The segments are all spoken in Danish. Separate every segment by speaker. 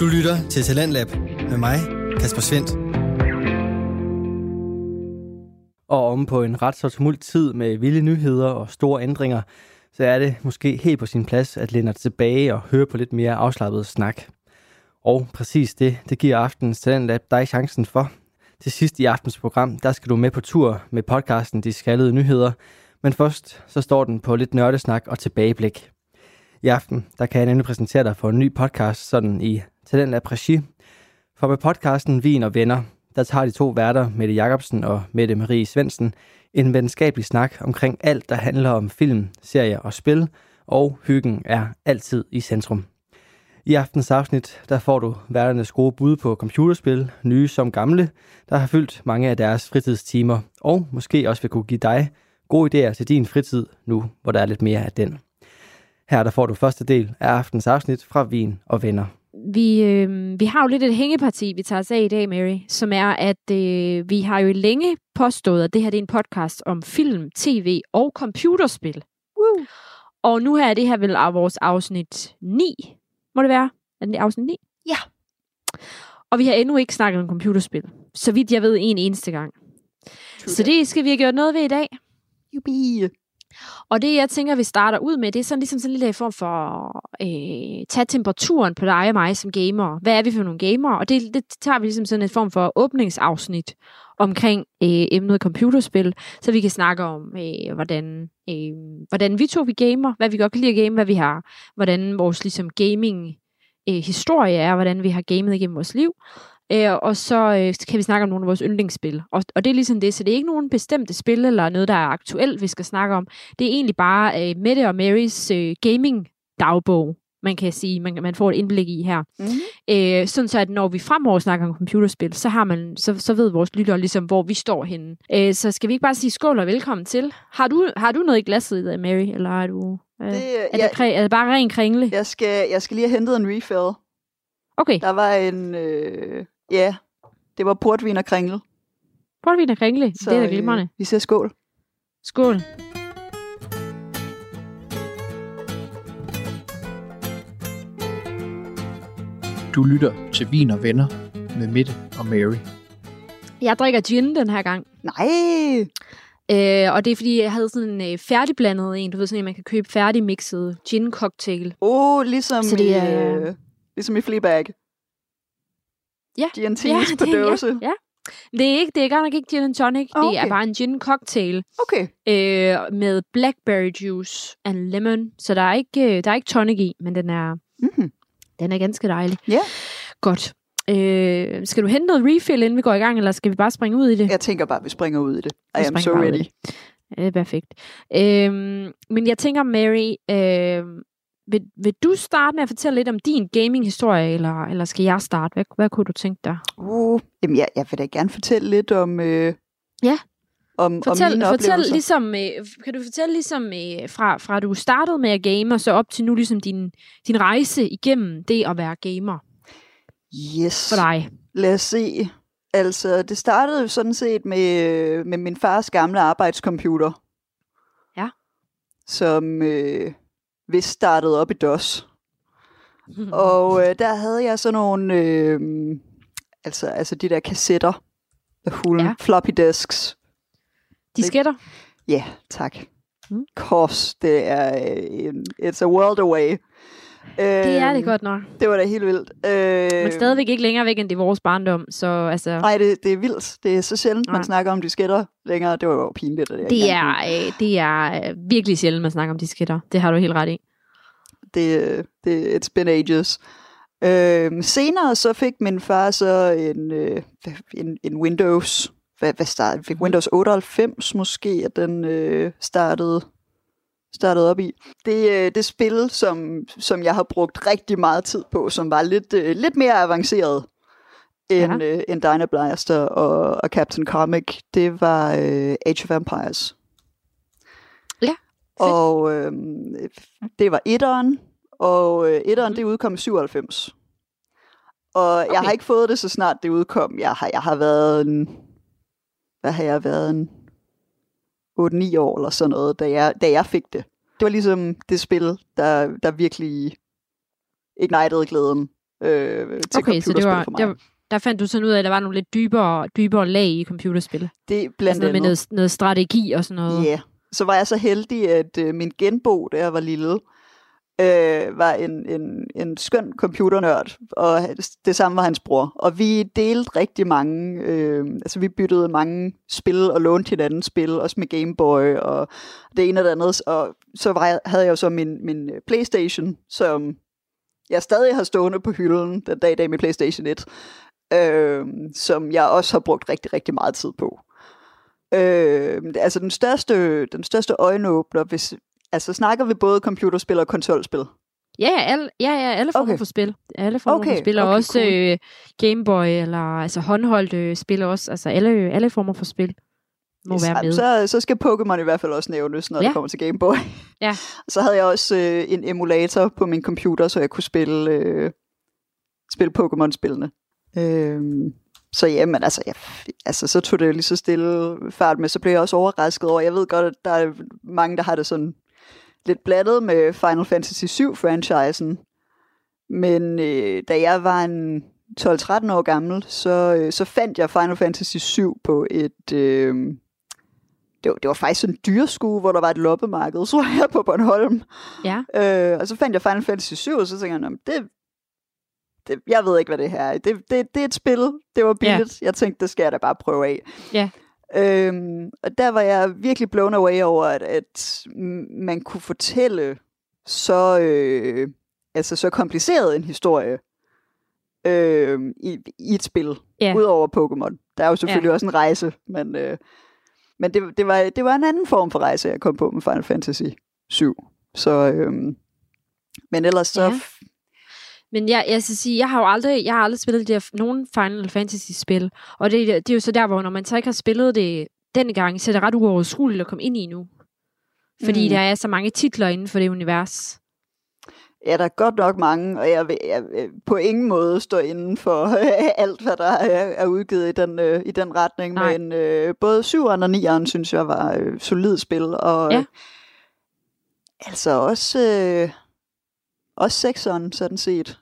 Speaker 1: Du lytter til Talentlab med mig, Kasper Svendt.
Speaker 2: Og om på en ret så tumult tid med vilde nyheder og store ændringer, så er det måske helt på sin plads at læne tilbage og høre på lidt mere afslappet snak. Og præcis det, det giver aftenens Talentlab dig chancen for. Til sidst i aftens program, der skal du med på tur med podcasten De Skaldede Nyheder. Men først, så står den på lidt nørdesnak og tilbageblik. I aften, der kan jeg nemlig præsentere dig for en ny podcast, sådan i Talentlab Regi. For med podcasten Vin og Venner, der tager de to værter, Mette Jacobsen og Mette Marie Svendsen, en venskabelig snak omkring alt, der handler om film, serier og spil, og hyggen er altid i centrum. I aftens afsnit, der får du værternes gode bud på computerspil, nye som gamle, der har fyldt mange af deres fritidstimer, og måske også vil kunne give dig gode idéer til din fritid, nu hvor der er lidt mere af den. Her der får du første del af aftens afsnit fra Vin og Venner.
Speaker 3: Vi, øh, vi har jo lidt et hængeparti, vi tager os af i dag, Mary, som er, at øh, vi har jo længe påstået, at det her det er en podcast om film, tv og computerspil. Woo. Og nu her er det her vel af vores afsnit 9, må det være? Er det afsnit 9?
Speaker 4: Ja.
Speaker 3: Og vi har endnu ikke snakket om computerspil. Så vidt jeg ved en eneste gang.
Speaker 4: True
Speaker 3: Så det skal vi have gjort noget ved i dag.
Speaker 4: Jubi.
Speaker 3: Og det, jeg tænker, vi starter ud med, det er sådan ligesom sådan en lille form for øh, tage temperaturen på dig og mig som gamer. Hvad er vi for nogle gamer? Og det, det tager vi ligesom sådan en form for åbningsafsnit omkring øh, emnet computerspil, så vi kan snakke om, øh, hvordan, øh, hvordan vi to vi gamer, hvad vi godt kan lide at game, hvad vi har, hvordan vores ligesom gaming øh, historie er, hvordan vi har gamet igennem vores liv. Øh, og så øh, kan vi snakke om nogle af vores yndlingsspil. Og, og det er ligesom det, så det er ikke nogen bestemte spil eller noget, der er aktuelt, vi skal snakke om. Det er egentlig bare øh, Mette og Marys øh, gaming-dagbog, man kan sige, man, man får et indblik i her.
Speaker 4: Mm-hmm.
Speaker 3: Øh, sådan så, at når vi fremover snakker om computerspil, så, har man, så, så ved vores lyttere ligesom, hvor vi står henne. Øh, så skal vi ikke bare sige skål og velkommen til. Har du, har du noget i glasset, Mary, eller er du... Øh,
Speaker 4: Det,
Speaker 3: er,
Speaker 4: jeg,
Speaker 3: det præ, er det bare ren kringle?
Speaker 4: jeg, skal, jeg skal lige have hentet en refill.
Speaker 3: Okay,
Speaker 4: Der var en... Øh, ja, det var portvin og kringle.
Speaker 3: portvin og kringle,
Speaker 4: Så,
Speaker 3: det er da glimrende.
Speaker 4: Øh, vi siger skål.
Speaker 3: Skål.
Speaker 5: Du lytter til Vin og Venner med Mette og Mary.
Speaker 3: Jeg drikker gin den her gang.
Speaker 4: Nej!
Speaker 3: Øh, og det er fordi, jeg havde sådan en øh, færdigblandet en, du ved sådan en, man kan købe færdigmixet gin cocktail.
Speaker 4: Åh, oh, ligesom,
Speaker 3: Så det er-
Speaker 4: i, øh, ligesom i Fleabag.
Speaker 3: Ja.
Speaker 4: GNT's på
Speaker 3: det,
Speaker 4: dåse.
Speaker 3: Ja, ja. Det er, ikke, det er godt nok ikke gin and tonic. Det er
Speaker 4: Okay.
Speaker 3: bare en gin cocktail
Speaker 4: Okay.
Speaker 3: øh, med blackberry juice and lemon. Så der er ikke, øh, der er ikke tonic i, men den er,
Speaker 4: Mm-hmm.
Speaker 3: den er ganske dejlig.
Speaker 4: Ja.
Speaker 3: Godt. Øh, skal du hente noget refill, inden vi går i gang, eller skal vi bare springe ud i det?
Speaker 4: Jeg tænker bare, at vi springer ud i det. I am so ready.
Speaker 3: Ja, det er perfekt. Øhm, men jeg tænker, Mary, øh, vil, vil du starte med at fortælle lidt om din gaming-historie, eller, eller skal jeg starte? Hvad, hvad kunne du tænke dig?
Speaker 4: Uh, jamen, jeg, jeg vil da gerne fortælle lidt om, øh,
Speaker 3: Ja.
Speaker 4: om,
Speaker 3: Fortæl,
Speaker 4: om mine
Speaker 3: fortæl
Speaker 4: oplevelser.
Speaker 3: ligesom, øh, kan du fortælle ligesom øh, fra, fra du startede med at game, og så op til nu ligesom din, din rejse igennem det at være gamer
Speaker 4: Yes.
Speaker 3: for dig?
Speaker 4: Lad os se. Altså, det startede jo sådan set med, med min fars gamle arbejdscomputer.
Speaker 3: Ja.
Speaker 4: Som øh, vist startede op i DOS. Og øh, der havde jeg sådan nogle, øh, altså, altså de der kassetter, der hulde,
Speaker 3: Ja.
Speaker 4: floppy disks.
Speaker 3: Disketter?
Speaker 4: Ja, tak.
Speaker 3: Mm.
Speaker 4: Kors, det er øh, it's a world away.
Speaker 3: Det er det
Speaker 4: Øhm,
Speaker 3: godt nok.
Speaker 4: Det var da helt vildt. Øh,
Speaker 3: Men stadigvæk ikke længere væk, end det er vores barndom. Så altså,
Speaker 4: Nej, det, det er vildt. Det er så sjældent,
Speaker 3: Nej.
Speaker 4: man snakker om disketter længere. Det var jo pinligt.
Speaker 3: Det
Speaker 4: ikke
Speaker 3: er, øh, det er øh, virkelig sjældent, man snakker om disketter. Det har du helt ret i.
Speaker 4: Det, det, it's been ages. Øhm, senere så fik min far så en, øh, en, en Windows. Hvad, hvad startede? Fik Windows 98 måske, at den øh, startede, startede op i. Det, øh, det spil, som, som jeg har brugt rigtig meget tid på, som var lidt, øh, lidt mere avanceret end, øh, end Dynablaster og, og Captain Comic, det var øh, Age of Empires.
Speaker 3: Ja,
Speaker 4: Og øh, det var etteren, og øh, etteren
Speaker 3: Mhm.
Speaker 4: det udkom i 97. Og okay. jeg har ikke fået det så snart det udkom. Jeg har, jeg har været en, hvad har jeg været, en 8-9 år eller sådan noget, da jeg, da jeg fik det. Det var ligesom det spil, der, der virkelig ignitede glæden øh, til
Speaker 3: Okay, så det var,
Speaker 4: for mig.
Speaker 3: det var, der fandt du sådan ud af, at der var nogle lidt dybere, dybere lag i computerspil.
Speaker 4: det er blandt
Speaker 3: Altså noget med
Speaker 4: andet.
Speaker 3: noget, noget strategi og sådan noget.
Speaker 4: Ja, yeah. så var jeg så heldig, at øh, min genbo, da jeg var lille, øh, var en, en, en skøn computernørd, og det samme var hans bror. Og vi delte rigtig mange, øh, altså vi byttede mange spil og lånte hinanden spil, også med Game Boy og det ene og det andet. Og så var jeg, havde jeg jo så min, min øh, Playstation, som jeg stadig har stående på hylden den dag i dag med Playstation 1, øh, som jeg også har brugt rigtig, rigtig meget tid på. Øh, altså den største, den største øjenåbner, hvis, altså snakker vi både computerspil og konsolspil.
Speaker 3: Ja, ja, alle, ja, ja, alle former
Speaker 4: Okay.
Speaker 3: for spil. Alle former
Speaker 4: Okay,
Speaker 3: for spil, og
Speaker 4: okay,
Speaker 3: også
Speaker 4: cool.
Speaker 3: øh, Game Boy, eller altså håndholdt øh, spil også. Altså alle, alle former for spil må
Speaker 4: Yes,
Speaker 3: være med.
Speaker 4: Så, så skal Pokémon i hvert fald også nævnes, når ja.
Speaker 3: Ja.
Speaker 4: det kommer til Game Boy.
Speaker 3: Ja.
Speaker 4: Så havde jeg også øh, en emulator på min computer, så jeg kunne spille, øh, spille Pokémon-spillene. Øh, så ja, men altså, jeg, altså, så tog det jo lige så stille fart med. Så blev jeg også overrasket over, jeg ved godt, at der er mange, der har det sådan lidt blandet med Final Fantasy 7-franchisen. Men øh, da jeg var en 12-13 år gammel, så, øh, så fandt jeg Final Fantasy 7 på et... Øh, det, var, det var faktisk sådan en dyreskue, hvor der var et loppemarked, så jeg på Bornholm.
Speaker 3: Ja,
Speaker 4: Øh, og så fandt jeg Final Fantasy 7, og så tænkte jeg, "Nå, men det, det, jeg ved ikke, hvad det her er. Det, det, det er et spil, det var billigt. Ja. Jeg tænkte, det skal jeg da bare prøve af.
Speaker 3: Ja.
Speaker 4: Øhm, og der var jeg virkelig blown away over, at, at man kunne fortælle så, øh, altså så kompliceret en historie øh, i, i et spil,
Speaker 3: Ja.
Speaker 4: udover Pokémon. Der er jo selvfølgelig ja. også en rejse, men, øh, men det, det, var, det var en anden form for rejse, jeg kom på med Final Fantasy 7. Så, øh, men ellers så...
Speaker 3: Men jeg, jeg skal sige, jeg har jo aldrig, jeg har aldrig spillet de her, nogen Final Fantasy-spil. Og det, det er jo så der, hvor når man så ikke har spillet det denne gang, så er det ret uoverskueligt at komme ind i nu. Fordi
Speaker 4: Mm.
Speaker 3: mm. der er så mange titler inden for det univers.
Speaker 4: Ja, der er godt nok mange, og jeg vil, jeg vil på ingen måde stå inden for alt, hvad der er, er udgivet i den, øh, i den retning.
Speaker 3: Nej.
Speaker 4: Men øh, både 7'eren og 9'eren, synes jeg, var øh, solid spil. Og
Speaker 3: Ja.
Speaker 4: øh, altså også, øh, også 6'eren, sådan set.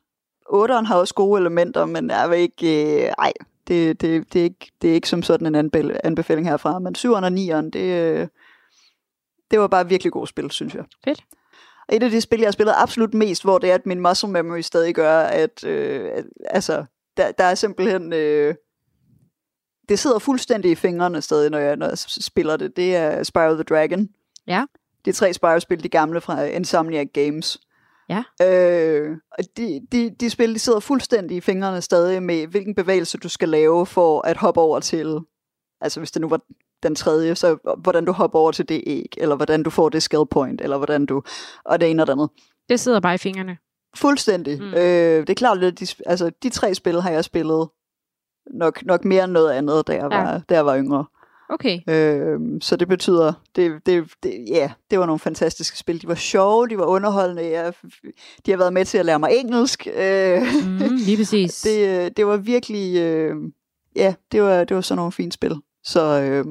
Speaker 4: 8'eren har også gode elementer, men jeg vil ikke... Øh, ej, det, det, det, er ikke, det er ikke som sådan en anbe- anbefaling herfra. Men 7'eren og 9'eren, det, øh, det var bare virkelig gode spil, synes jeg.
Speaker 3: Fedt.
Speaker 4: Og et af de spil, jeg har spillet absolut mest, hvor det er, at min muscle memory stadig gør, at, øh, altså, der, der er simpelthen... Øh, det sidder fuldstændig i fingrene stadig, når jeg, når jeg spiller det. Det er Spyro the Dragon.
Speaker 3: Ja.
Speaker 4: De tre Spyro-spil, de gamle fra Insomniac Games.
Speaker 3: Ja.
Speaker 4: Øh, de, de, de spil, de sidder fuldstændig i fingrene stadig med, hvilken bevægelse du skal lave for at hoppe over til, altså hvis det nu var den tredje, så hvordan du hopper over til det æg, eller hvordan du får det skill point, eller hvordan du, og det ene og det andet.
Speaker 3: Det sidder bare i fingrene.
Speaker 4: Fuldstændig.
Speaker 3: Mm.
Speaker 4: Øh, det er klart, at de, altså, de tre spil har jeg spillet nok, nok mere end noget andet, da jeg
Speaker 3: Ja.
Speaker 4: var, da jeg var yngre.
Speaker 3: Okay.
Speaker 4: Øh, så det betyder, det, det, det, ja, det var nogle fantastiske spil. De var sjove, de var underholdende. Jeg, de har været med til at lære mig engelsk. Øh,
Speaker 3: Mm, lige præcis.
Speaker 4: det, øh, det var virkelig, øh, ja, det var, det var sådan nogle fine spil. Så, øh,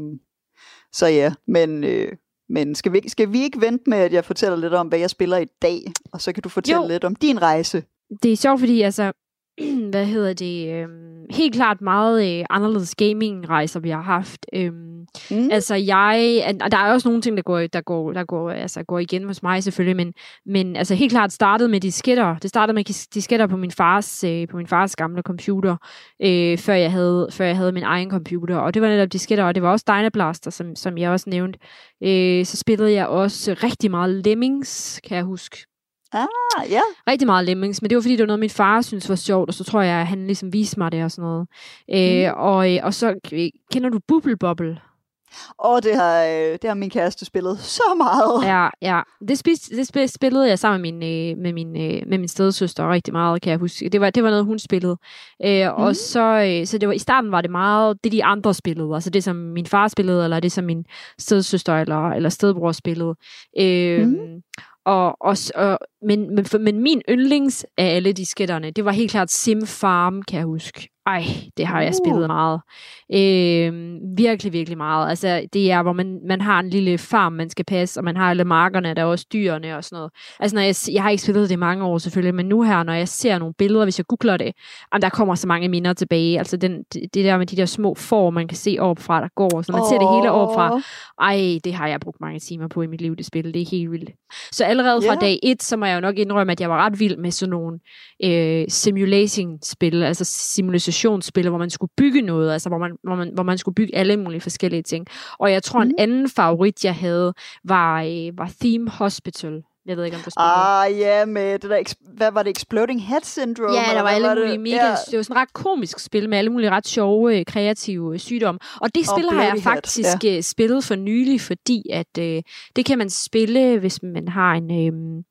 Speaker 4: så ja, men, øh, men skal, vi, skal vi ikke vente med, at jeg fortæller lidt om, hvad jeg spiller i dag, og så kan du fortælle
Speaker 3: Jo.
Speaker 4: lidt om din rejse?
Speaker 3: det er sjovt, fordi altså, hvad hedder det, øhm, helt klart meget øh, anderledes gaming-rejser, vi har haft. Øhm,
Speaker 4: Mm.
Speaker 3: altså jeg, og der er også nogle ting, der går, der går, der går, altså, går igen hos mig selvfølgelig, men, men altså helt klart startede med disketter. Det startede med dis- disketter på min fars, øh, på min fars gamle computer, øh, før, jeg havde, før jeg havde min egen computer. Og det var netop disketter, og det var også Dynablaster, som, som jeg også nævnte. Øh, så spillede jeg også rigtig meget Lemmings, kan jeg huske.
Speaker 4: Ah, ja.
Speaker 3: rigtig meget Lemmings, men det var fordi, det var noget, min far synes var sjovt, og så tror jeg, at han ligesom viste mig det og sådan noget. Øh, og, øh, og så øh, kender du Bubble Bobble?
Speaker 4: Og det har, øh, det har min kæreste spillet så meget.
Speaker 3: Ja, ja. Det, spis, det sp- spillede jeg sammen med min, med min, med min stedsøster rigtig meget, kan jeg huske. Det var, det var noget, hun spillede. Øh, mm. Og så, så det var, i starten var det meget det, de andre spillede. Altså det, som min far spillede, eller det, som min stedsøster eller, eller stedbror spillede. Øh,
Speaker 4: Mhm
Speaker 3: og, og, og men, men, men min yndlings af alle disketterne, det var helt klart Sim Farm, kan jeg huske. Ej, det har jeg
Speaker 4: Uh.
Speaker 3: spillet meget. Øh, virkelig, virkelig meget. Altså, det er, hvor man, man har en lille farm, man skal passe, og man har alle markerne, der er også dyrene og sådan noget. Altså, når jeg, jeg har ikke spillet det i mange år selvfølgelig, men nu her, når jeg ser nogle billeder, hvis jeg googler det, jamen, der kommer så mange minder tilbage. Altså, den, det, det der med de der små får, man kan se overfra, der går. Så man ser det hele.
Speaker 4: Åh.
Speaker 3: Ej, det har jeg brugt mange timer på i mit liv, det spil. Det er helt vildt. Så allerede fra
Speaker 4: Ja.
Speaker 3: dag et, så må jeg jo nok indrømme, at jeg var ret vild med sådan nogle øh, simulation-spil, altså simulationsspil, hvor man skulle bygge noget, altså hvor man, hvor, man, hvor man skulle bygge alle mulige forskellige ting. Og jeg tror, mm. en
Speaker 4: Mhm.
Speaker 3: anden favorit, jeg havde, var, øh, var Theme Hospital. Jeg ved ikke, om du spillede.
Speaker 4: Ah, ja, med det der, hvad var det, Exploding Head Syndrome?
Speaker 3: Ja, der var alle mulige
Speaker 4: det?
Speaker 3: mega...
Speaker 4: Ja.
Speaker 3: Det var sådan et ret komisk spil med alle mulige ret sjove, øh, kreative øh, sygdomme. Og det
Speaker 4: Og
Speaker 3: spil har jeg faktisk ja. spillet for nylig, fordi at øh, det kan man spille, hvis man har en... Øh,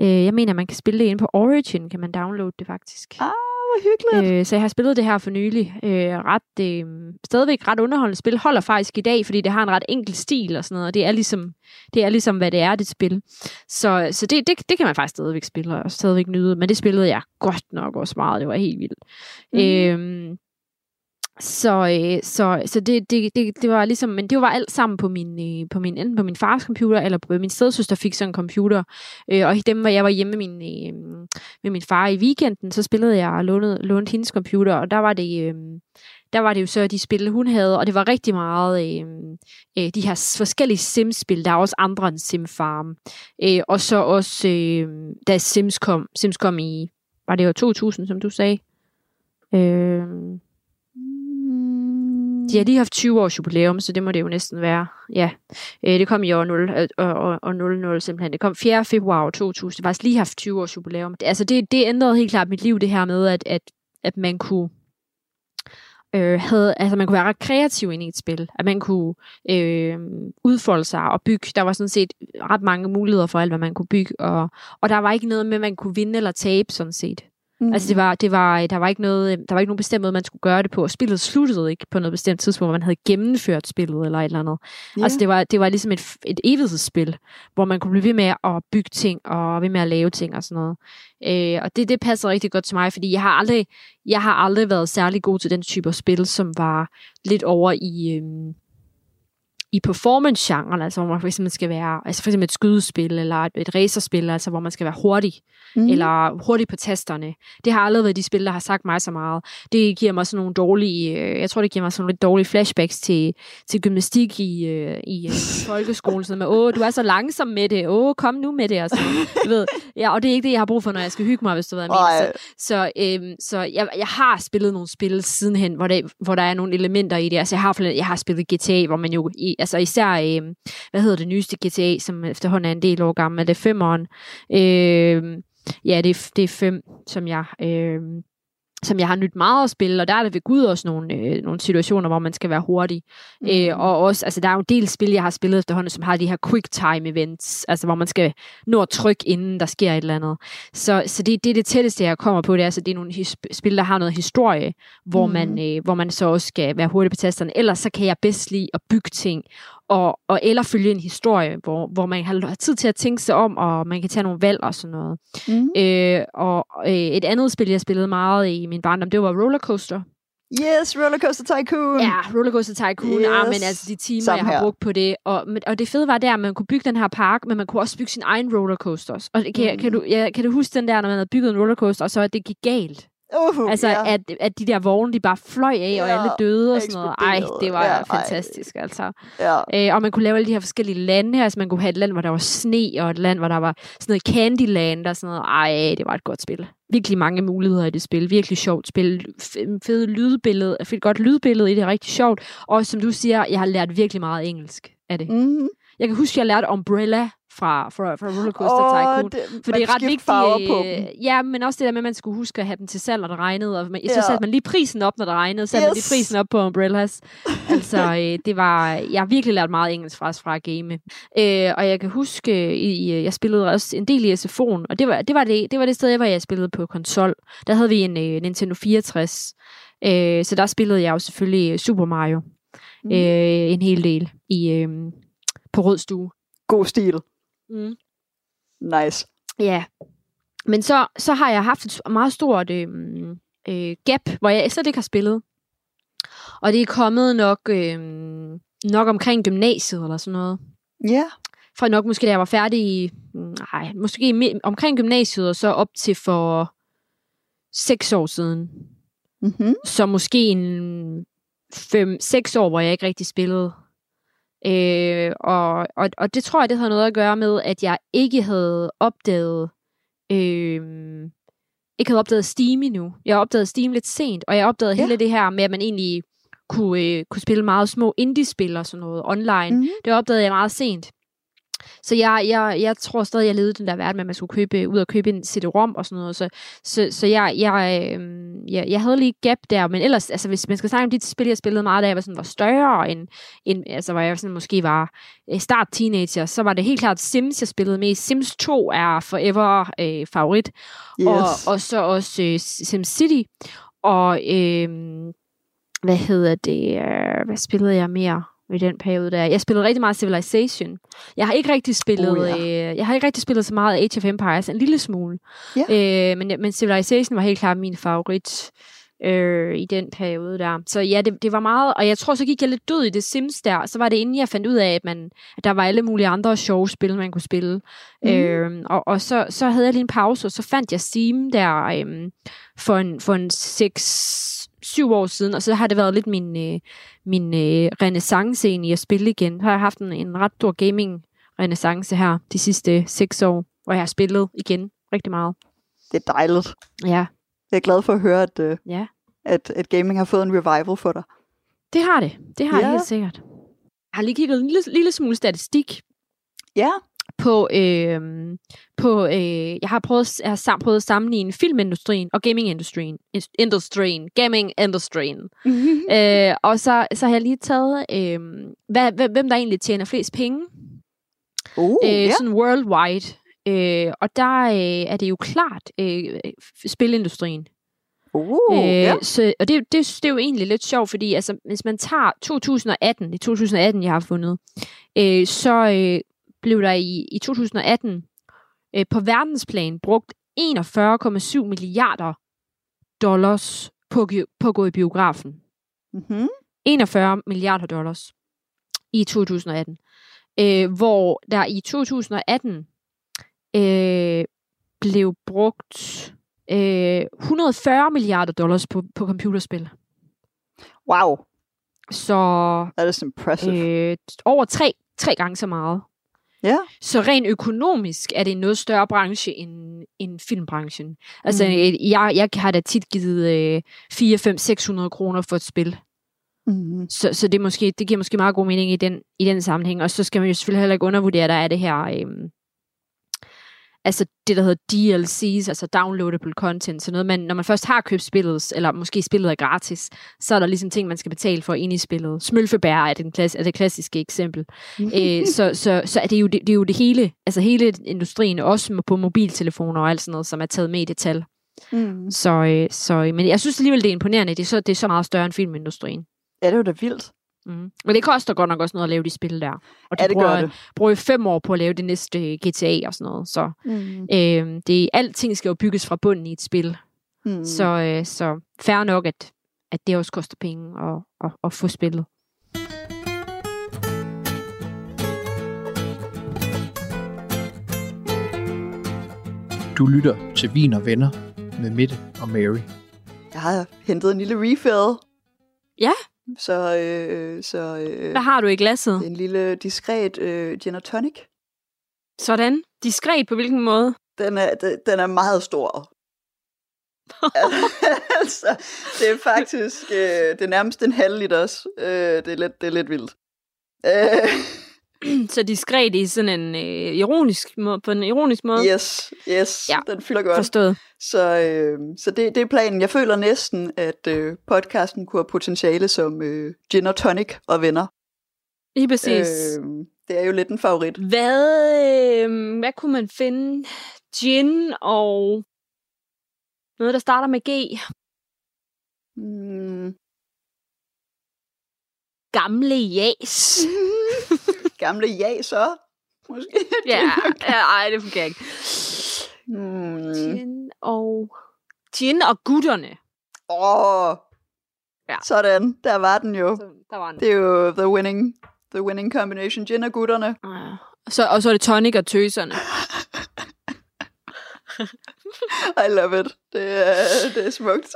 Speaker 3: øh, jeg mener, man kan spille det inde på Origin, kan man downloade det faktisk.
Speaker 4: Ah, hvor hyggeligt.
Speaker 3: Øh, så jeg har spillet det her for nylig. Øh, ret, øh, stadigvæk ret underholdende spil. Holder faktisk i dag, fordi det har en ret enkel stil og sådan noget. Og det er ligesom, det er ligesom hvad det er, det spil. Så, så det, det, det kan man faktisk stadigvæk spille og stadigvæk nyde. Men det spillede jeg godt nok også meget. Det var helt vildt. Mm. Øhm, så, øh, så, så det, det, det, det var ligesom, men det var alt sammen på min, øh, på min, enten på min fars computer, eller på min stedsøster fik sådan en computer. Øh, og dem, hvor jeg var hjemme med min, øh, med min far i weekenden, så spillede jeg og lånede, lånte hendes computer, og der var det, øh, der var det jo så de spil, hun havde, og det var rigtig meget øh, øh, de her forskellige Sims-spil. Der er også andre end Sim Farm. Øh, og så også, øh, da Sims kom, Sims kom i, var det jo 2000, som du sagde? Øh, de har lige haft 20 års jubilæum, så det må det jo næsten være. Ja, øh, det kom i år 0 øh, og, og, 00 simpelthen. Det kom 4. februar 2000. Det var lige haft 20 års jubilæum. Det, altså det, det ændrede helt klart mit liv, det her med, at, at, at man kunne øh, havde, altså man kunne være ret kreativ ind i et spil. At man kunne øh, udfolde sig og bygge. Der var sådan set ret mange muligheder for alt, hvad man kunne bygge. Og, og der var ikke noget med, at man kunne vinde eller tabe sådan set.
Speaker 4: Mm.
Speaker 3: Altså det var, det var, der var ikke noget, der var ikke nogen bestemt måde, man skulle gøre det på. Og spillet sluttede ikke på noget bestemt tidspunkt, hvor man havde gennemført spillet eller et eller andet.
Speaker 4: Ja.
Speaker 3: Altså det var, det var ligesom et, et evighedsspil, hvor man kunne blive ved med at bygge ting og ved med at lave ting og sådan noget. Øh, og det, det passer rigtig godt til mig, fordi jeg har aldrig, jeg har aldrig været særlig god til den type af spil, som var lidt over i, øhm, i performance-genren, altså hvor man for eksempel skal være, altså for eksempel et skydespil eller et, et racerspil, altså hvor man skal være hurtig
Speaker 4: Mm.
Speaker 3: eller hurtigt på tasterne. Det har aldrig været de spil, der har sagt mig så meget. Det giver mig sådan nogle dårlige, øh, jeg tror, det giver mig sådan lidt dårlige flashbacks til, til gymnastik i, øh, i øh, folkeskolen. Sådan med, åh, du er så langsom med det. Åh, kom nu med det. Og sådan, du ved. Ja, og det er ikke det, jeg har brug for, når jeg skal hygge mig, hvis du ved, hvad. Så, så, øhm, så jeg, jeg har spillet nogle spil sidenhen, hvor, det, hvor der er nogle elementer i det. Altså, jeg har, jeg har spillet GTA, hvor man jo, i, altså især, øh, hvad hedder det nyeste GTA, som efterhånden er en del år gammel, er det femeren? Øh, ja, det er, det er fem, som jeg... øh, som jeg har nyt meget at spille, og der er der ved Gud også nogle, øh, nogle situationer, hvor man skal være hurtig. Mm. Øh, og også, altså der er jo en del spil, jeg har spillet efterhånden, som har de her quick time events, altså hvor man skal nå at trykke, inden der sker et eller andet. Så, så det, det er det tætteste, jeg kommer på, det er, altså, det er nogle his- spil, der har noget historie, hvor,
Speaker 4: Mhm.
Speaker 3: man, øh, hvor man så også skal være hurtig på tasterne. Ellers så kan jeg bedst lide at bygge ting, og, og eller følge en historie, hvor, hvor man har tid til at tænke sig om, og man kan tage nogle valg og sådan noget.
Speaker 4: Mm.
Speaker 3: Øh, og øh, et andet spil, jeg spillede meget i min barndom, det var Rollercoaster.
Speaker 4: Yes, Rollercoaster Tycoon.
Speaker 3: Ja, Rollercoaster Tycoon, yes. ah, men altså de timer,
Speaker 4: Samme
Speaker 3: jeg har
Speaker 4: her.
Speaker 3: brugt på det. Og, og det fede var der, at man kunne bygge den her park, men man kunne også bygge sin egen rollercoasters. Og kan,
Speaker 4: Mm.
Speaker 3: kan, du, ja, kan du huske den der, når man havde bygget en rollercoaster, og så det gik galt?
Speaker 4: Uh,
Speaker 3: Altså,
Speaker 4: ja.
Speaker 3: at, at de der vogne, de bare fløj af, og
Speaker 4: Ja,
Speaker 3: alle døde og sådan noget. Ej, det var
Speaker 4: Ja,
Speaker 3: ja,
Speaker 4: ej.
Speaker 3: fantastisk, altså.
Speaker 4: ja.
Speaker 3: Øh, og man kunne lave alle de her forskellige lande her. Altså, man kunne have et land, hvor der var sne, og et land, hvor der var sådan noget Candyland og sådan noget. Ej, det var et godt spil. Virkelig mange muligheder i det spil. Virkelig sjovt spil. F- fede lydbillede. Fedt godt lydbillede i det. Rigtig sjovt. Og som du siger, jeg har lært virkelig meget engelsk af det.
Speaker 4: Mm-hmm.
Speaker 3: Jeg kan huske, jeg lærte Umbrella fra, fra, fra Rollercoaster Tycoon.
Speaker 4: det,
Speaker 3: For det er ret vigtigt. øh. Ja, men også det der med, at man skulle huske at have dem til salg, når det regnede. Og man, så
Speaker 4: Ja.
Speaker 3: satte man lige prisen op, når det regnede. Så satte man
Speaker 4: Yes.
Speaker 3: lige prisen op på umbrellas. altså, øh, det var... Jeg har virkelig lært meget engelsk fra, fra at game. Øh, og jeg kan huske, øh, i, øh, jeg spillede også en del i SFO'en, og det var det, var det, det var det sted, hvor jeg spillede på konsol. Der havde vi en øh, Nintendo 64. Øh, så der spillede jeg jo selvfølgelig Super Mario.
Speaker 4: Mm.
Speaker 3: Øh, en hel del i, øh, på Rød Stue.
Speaker 4: God stil.
Speaker 3: Mm.
Speaker 4: Nice.
Speaker 3: ja. Men så, så har jeg haft et meget stort øh, øh, gap, hvor jeg slet ikke har spillet. Og det er kommet nok, øh, nok omkring gymnasiet eller sådan noget.
Speaker 4: Ja.
Speaker 3: Fra nok måske, da jeg var færdig i, nej, måske omkring gymnasiet, og så op til for seks år siden.
Speaker 4: Mm-hmm.
Speaker 3: Så måske en fem, seks år, hvor jeg ikke rigtig spillede. Øh, og, og, og det tror jeg, det havde noget at gøre med, at jeg ikke havde opdaget øh, ikke havde opdaget Steam endnu. Jeg opdagede Steam lidt sent, og jeg opdagede
Speaker 4: Ja.
Speaker 3: hele det her med, at man egentlig kunne, øh, kunne spille meget små indie-spil og sådan noget online.
Speaker 4: Mhm.
Speaker 3: Det opdagede jeg meget sent. Så jeg, jeg, jeg tror stadig, jeg levede den der verden med, at man skulle købe, ud og købe en CD-ROM og sådan noget. Så, så, så jeg, jeg, øh, jeg, jeg havde lige gap der, men ellers, altså hvis man skal snakke om de spil, jeg spillede meget, da jeg var, sådan, var større, end, end, altså hvor jeg sådan, måske var øh, start teenager, så var det helt klart Sims, jeg spillede mest. Sims 2 er forever øh, favorit,
Speaker 4: Yes.
Speaker 3: og, og så også øh, SimCity, og øh, hvad hedder det, øh, hvad spillede jeg mere i den periode der? Jeg spillede rigtig meget Civilization. Jeg har ikke rigtig spillet,
Speaker 4: Oh, ja.
Speaker 3: øh, jeg har ikke rigtig spillet så meget Age of Empires, en lille smule.
Speaker 4: Ja.
Speaker 3: Øh, men, men Civilization var helt klart min favorit øh, i den periode der. Så ja, det, det var meget, og jeg tror, så gik jeg lidt død i det Sims der, så var det inden jeg fandt ud af, at, man, at der var alle mulige andre sjove spil, man kunne spille. Mm. Øh, og og så, så havde jeg lige en pause, og så fandt jeg Steam der øh, for en, for en 6 syv år siden, og så har det været lidt min, øh, min øh, renaissance egentlig at spille igen. Så har jeg haft en, en ret stor gaming renaissance her de sidste seks år, hvor jeg har spillet igen rigtig meget.
Speaker 4: Det er dejligt.
Speaker 3: Ja,
Speaker 4: Jeg er glad for at høre, at, øh,
Speaker 3: ja.
Speaker 4: at, at gaming har fået en revival for dig.
Speaker 3: Det har det. Det har. Ja. det helt sikkert. Jeg har lige kigget en lille, lille smule statistik
Speaker 4: Ja.
Speaker 3: På, øh, på øh, jeg har prøvet, jeg har sam- prøvet at sammenligne filmindustrien og gamingindustrien. Industrien. Gamingindustrien. øh, og så, så har jeg lige taget, øh, hvad, hvem der egentlig tjener flest penge.
Speaker 4: Uh,
Speaker 3: øh,
Speaker 4: ja.
Speaker 3: Sådan worldwide. Øh, og der øh, er det jo klart øh, spilindustrien.
Speaker 4: Uh,
Speaker 3: Øh,
Speaker 4: ja.
Speaker 3: så, og det, det, det er jo egentlig lidt sjovt, fordi altså, hvis man tager 2018, det er 2018, jeg har fundet, øh, så øh, blev der i, i 2018 øh, på verdensplan brugt 41,7 milliarder dollars på, på at gå i biografen.
Speaker 4: Mm-hmm.
Speaker 3: 41 milliarder dollars i 2018. Øh, hvor der i 2018 øh, blev brugt øh, 140 milliarder dollars på, på computerspil.
Speaker 4: Wow,
Speaker 3: Så
Speaker 4: that is impressive.
Speaker 3: øh, over tre, tre gange så meget.
Speaker 4: Ja.
Speaker 3: Så rent økonomisk er det en noget større branche end, end filmbranchen. Altså, mm. jeg, jeg har da tit givet øh, 4, 5, 600 kroner for et spil.
Speaker 4: Mm-hmm.
Speaker 3: Så, så det, måske, det giver måske meget god mening i den, i den sammenhæng. Og så skal man jo selvfølgelig heller ikke undervurdere, der er det her... Øhm, altså det, der hedder DLC's, altså downloadable content. Så noget, man, når man først har købt spillet, eller måske spillet er gratis, så er der ligesom ting, man skal betale for ind i spillet. Smølfebær er, den klass, er det klassiske eksempel. Æ, så, så, så er det, jo det, det er jo det hele, altså hele industrien, også på mobiltelefoner og alt sådan noget, som er taget med i detalj.
Speaker 4: Mm.
Speaker 3: Så, øh, så, men jeg synes alligevel, det er imponerende. Det er så, det er så meget større end filmindustrien.
Speaker 4: Ja, det var da vildt.
Speaker 3: Mm. Men det koster godt nok også noget at lave de spil der. Og de
Speaker 4: Ja, det
Speaker 3: bruger,
Speaker 4: gør det.
Speaker 3: bruger fem år på at lave det næste øh, GTA og sådan noget. Så
Speaker 4: Mm.
Speaker 3: øh, det, alting skal jo bygges fra bunden i et spil.
Speaker 4: Mm.
Speaker 3: Så, øh, så fair nok, at, at det også koster penge at, at, at få spillet.
Speaker 5: Du lytter til Vin og Venner med Mette og Mary.
Speaker 4: Jeg har hentet en lille refill.
Speaker 3: Ja.
Speaker 4: Så, øh, så øh,
Speaker 3: Hvad har du i glasset?
Speaker 4: en lille diskret øh, gin og tonic.
Speaker 3: Sådan. Diskret på hvilken måde?
Speaker 4: Den er, den, den er meget stor. altså, det er faktisk øh, det er nærmest en halv liters. Øh, det, er lidt, det er lidt vildt. Øh,
Speaker 3: så diskret i sådan en øh, ironisk måde, på en ironisk måde?
Speaker 4: yes, yes,
Speaker 3: Ja,
Speaker 4: den fylder godt.
Speaker 3: Forstået.
Speaker 4: Så, øh, så det, det er planen. Jeg føler næsten, at øh, podcasten kunne have potentiale som øh, gin og tonic og venner.
Speaker 3: Lige præcis.
Speaker 4: Øh, det er jo lidt en favorit.
Speaker 3: Hvad, øh, hvad kunne man finde? Gin og noget, der starter med G.
Speaker 4: Mm,
Speaker 3: Gamle jas.
Speaker 4: gamle ja, så. Måske.
Speaker 3: ja, ja, ej, det fungerer ikke.
Speaker 4: Hmm.
Speaker 3: Tien og... Tien og gutterne.
Speaker 4: Åh, oh.
Speaker 3: Ja.
Speaker 4: sådan. Der var den jo.
Speaker 3: Så der var en.
Speaker 4: Det er jo the winning, the winning combination. Gin og gutterne.
Speaker 3: Ja. Så, og så er det tonic og tøserne.
Speaker 4: I love it. Det er, det er smukt.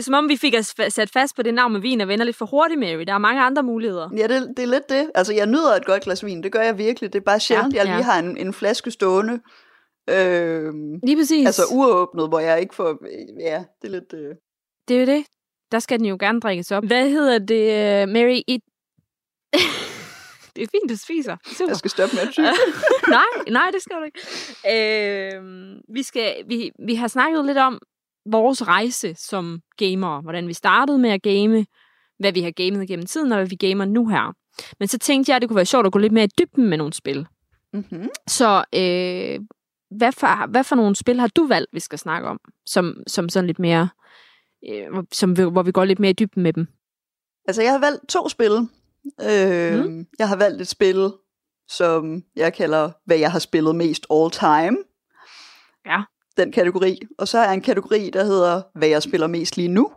Speaker 3: Som om, vi fik os sat fast på det navn med vin og venner lidt for hurtigt, Mary. Der er mange andre muligheder.
Speaker 4: ja, det, det er lidt det. Altså, jeg nyder et godt glas vin. Det gør jeg virkelig. Det er bare sjældent,
Speaker 3: Ja,
Speaker 4: ja, jeg lige har en, en flaske stående. Øhm,
Speaker 3: Lige præcis.
Speaker 4: altså uåbnet, hvor jeg ikke får... Ja, det er lidt... Øh...
Speaker 3: Det er jo det. Der skal den jo gerne drikkes op. Hvad hedder det, øh, Mary? I... det er fint, du spiser. Super.
Speaker 4: Jeg skal stoppe med at tykke.
Speaker 3: nej, nej, det skal du ikke. Øh, vi, skal, vi, vi har snakket lidt om vores rejse som gamere. Hvordan vi startede med at game, hvad vi har gamet gennem tiden, og hvad vi gamer nu her. Men så tænkte jeg, at det kunne være sjovt at gå lidt mere i dybden med nogle spil.
Speaker 4: mm-hmm.
Speaker 3: Så øh, hvad, for, hvad for nogle spil har du valgt, vi skal snakke om? Som, som sådan lidt mere... Øh, som, hvor vi går lidt mere i dybden med dem.
Speaker 4: Altså, jeg har valgt to spil. Øh, mm. Jeg har valgt et spil, som jeg kalder, hvad jeg har spillet mest all time.
Speaker 3: Ja.
Speaker 4: Den kategori. Og så jeg en kategori, der hedder, hvad jeg spiller mest lige nu.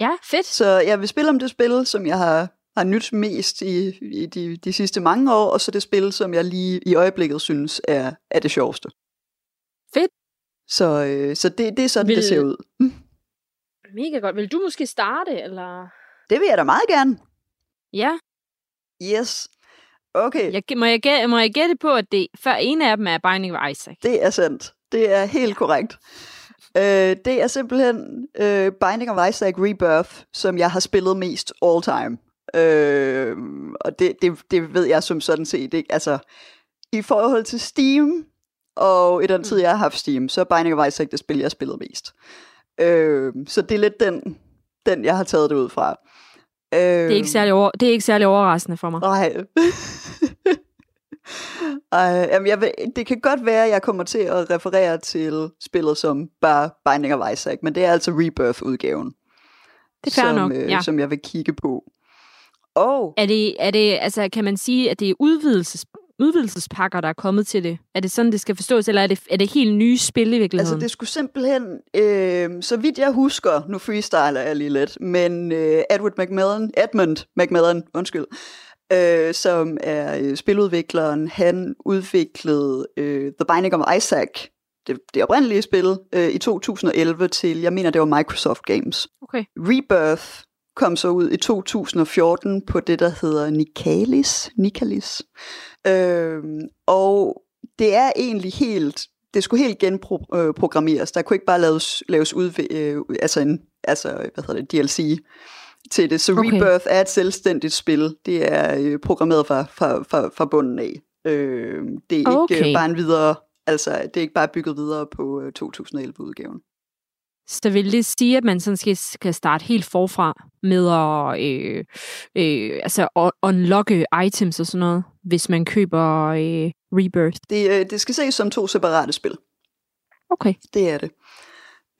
Speaker 3: Ja, fedt.
Speaker 4: Så jeg vil spille om det spil, som jeg har, har nyt mest i, i de, de sidste mange år, og så det spil, som jeg lige i øjeblikket synes er, er det sjoveste.
Speaker 3: Fedt.
Speaker 4: Så, øh, så det, det er sådan,
Speaker 3: Vil-
Speaker 4: det ser ud.
Speaker 3: Mega godt. Vil du måske starte, eller...
Speaker 4: Det vil jeg da meget gerne.
Speaker 3: Ja,
Speaker 4: Yes. Okay.
Speaker 3: jeg, må, jeg gætte, må jeg gætte på, at det før en af dem er Binding of Isaac?
Speaker 4: Det er sandt. Det er helt korrekt. Øh, det er simpelthen øh, Binding of Isaac Rebirth, som jeg har spillet mest all time. Øh, og det, det, det ved jeg som sådan set ikke. Altså, i forhold til Steam, og i den tid, jeg har haft Steam, så er Binding of Isaac det spil, jeg har spillet mest. Øh, så det er lidt den, den, jeg har taget det ud fra. Øh,
Speaker 3: Det er ikke særlig, over, det er ikke særlig overraskende for mig.
Speaker 4: Nej. Ej, jamen jeg det kan godt være, at jeg kommer til at referere til spillet som bare Binding of Isaac, men det er altså Rebirth-udgaven,
Speaker 3: Det er
Speaker 4: som,
Speaker 3: nok,
Speaker 4: øh,
Speaker 3: ja.
Speaker 4: som jeg vil kigge på. Og
Speaker 3: Er det, er det, altså, kan man sige, at det er udvidelses, udvidelsespakker, der er kommet til det? Er det sådan, det skal forstås, eller er det, er det helt nye spil i virkeligheden?
Speaker 4: altså, det skulle simpelthen, øh, så vidt jeg husker, nu freestyler jeg lige lidt, men øh, Edward Macmillan, Edmund Macmillan, undskyld, øh, som er øh, spiludvikleren, han udviklede øh, The Binding of Isaac, det, det oprindelige spil, øh, i 2011 til, jeg mener, det var Microsoft Games.
Speaker 3: Okay.
Speaker 4: Rebirth kom så ud i 2014 på det, der hedder Nicalis. Nicalis. Øhm, og det er egentlig helt, det skulle helt genprogrammeres. Der kunne ikke bare laves, laves ud, øh, altså en, altså, hvad hedder det, DLC til det. Så
Speaker 3: Okay.
Speaker 4: Rebirth er et selvstændigt spil. Det er øh, programmeret fra, fra, fra, fra bunden af. Øh, det er ikke
Speaker 3: okay.
Speaker 4: bare en videre, altså det er ikke bare bygget videre på øh, 2011-udgaven.
Speaker 3: Så vil det sige, at man sådan skal, skal starte helt forfra med at øh, øh, altså un- unlocke items og sådan noget, hvis man køber øh, Rebirth?
Speaker 4: Det, øh, det skal ses som to separate spil.
Speaker 3: Okay.
Speaker 4: Det er det.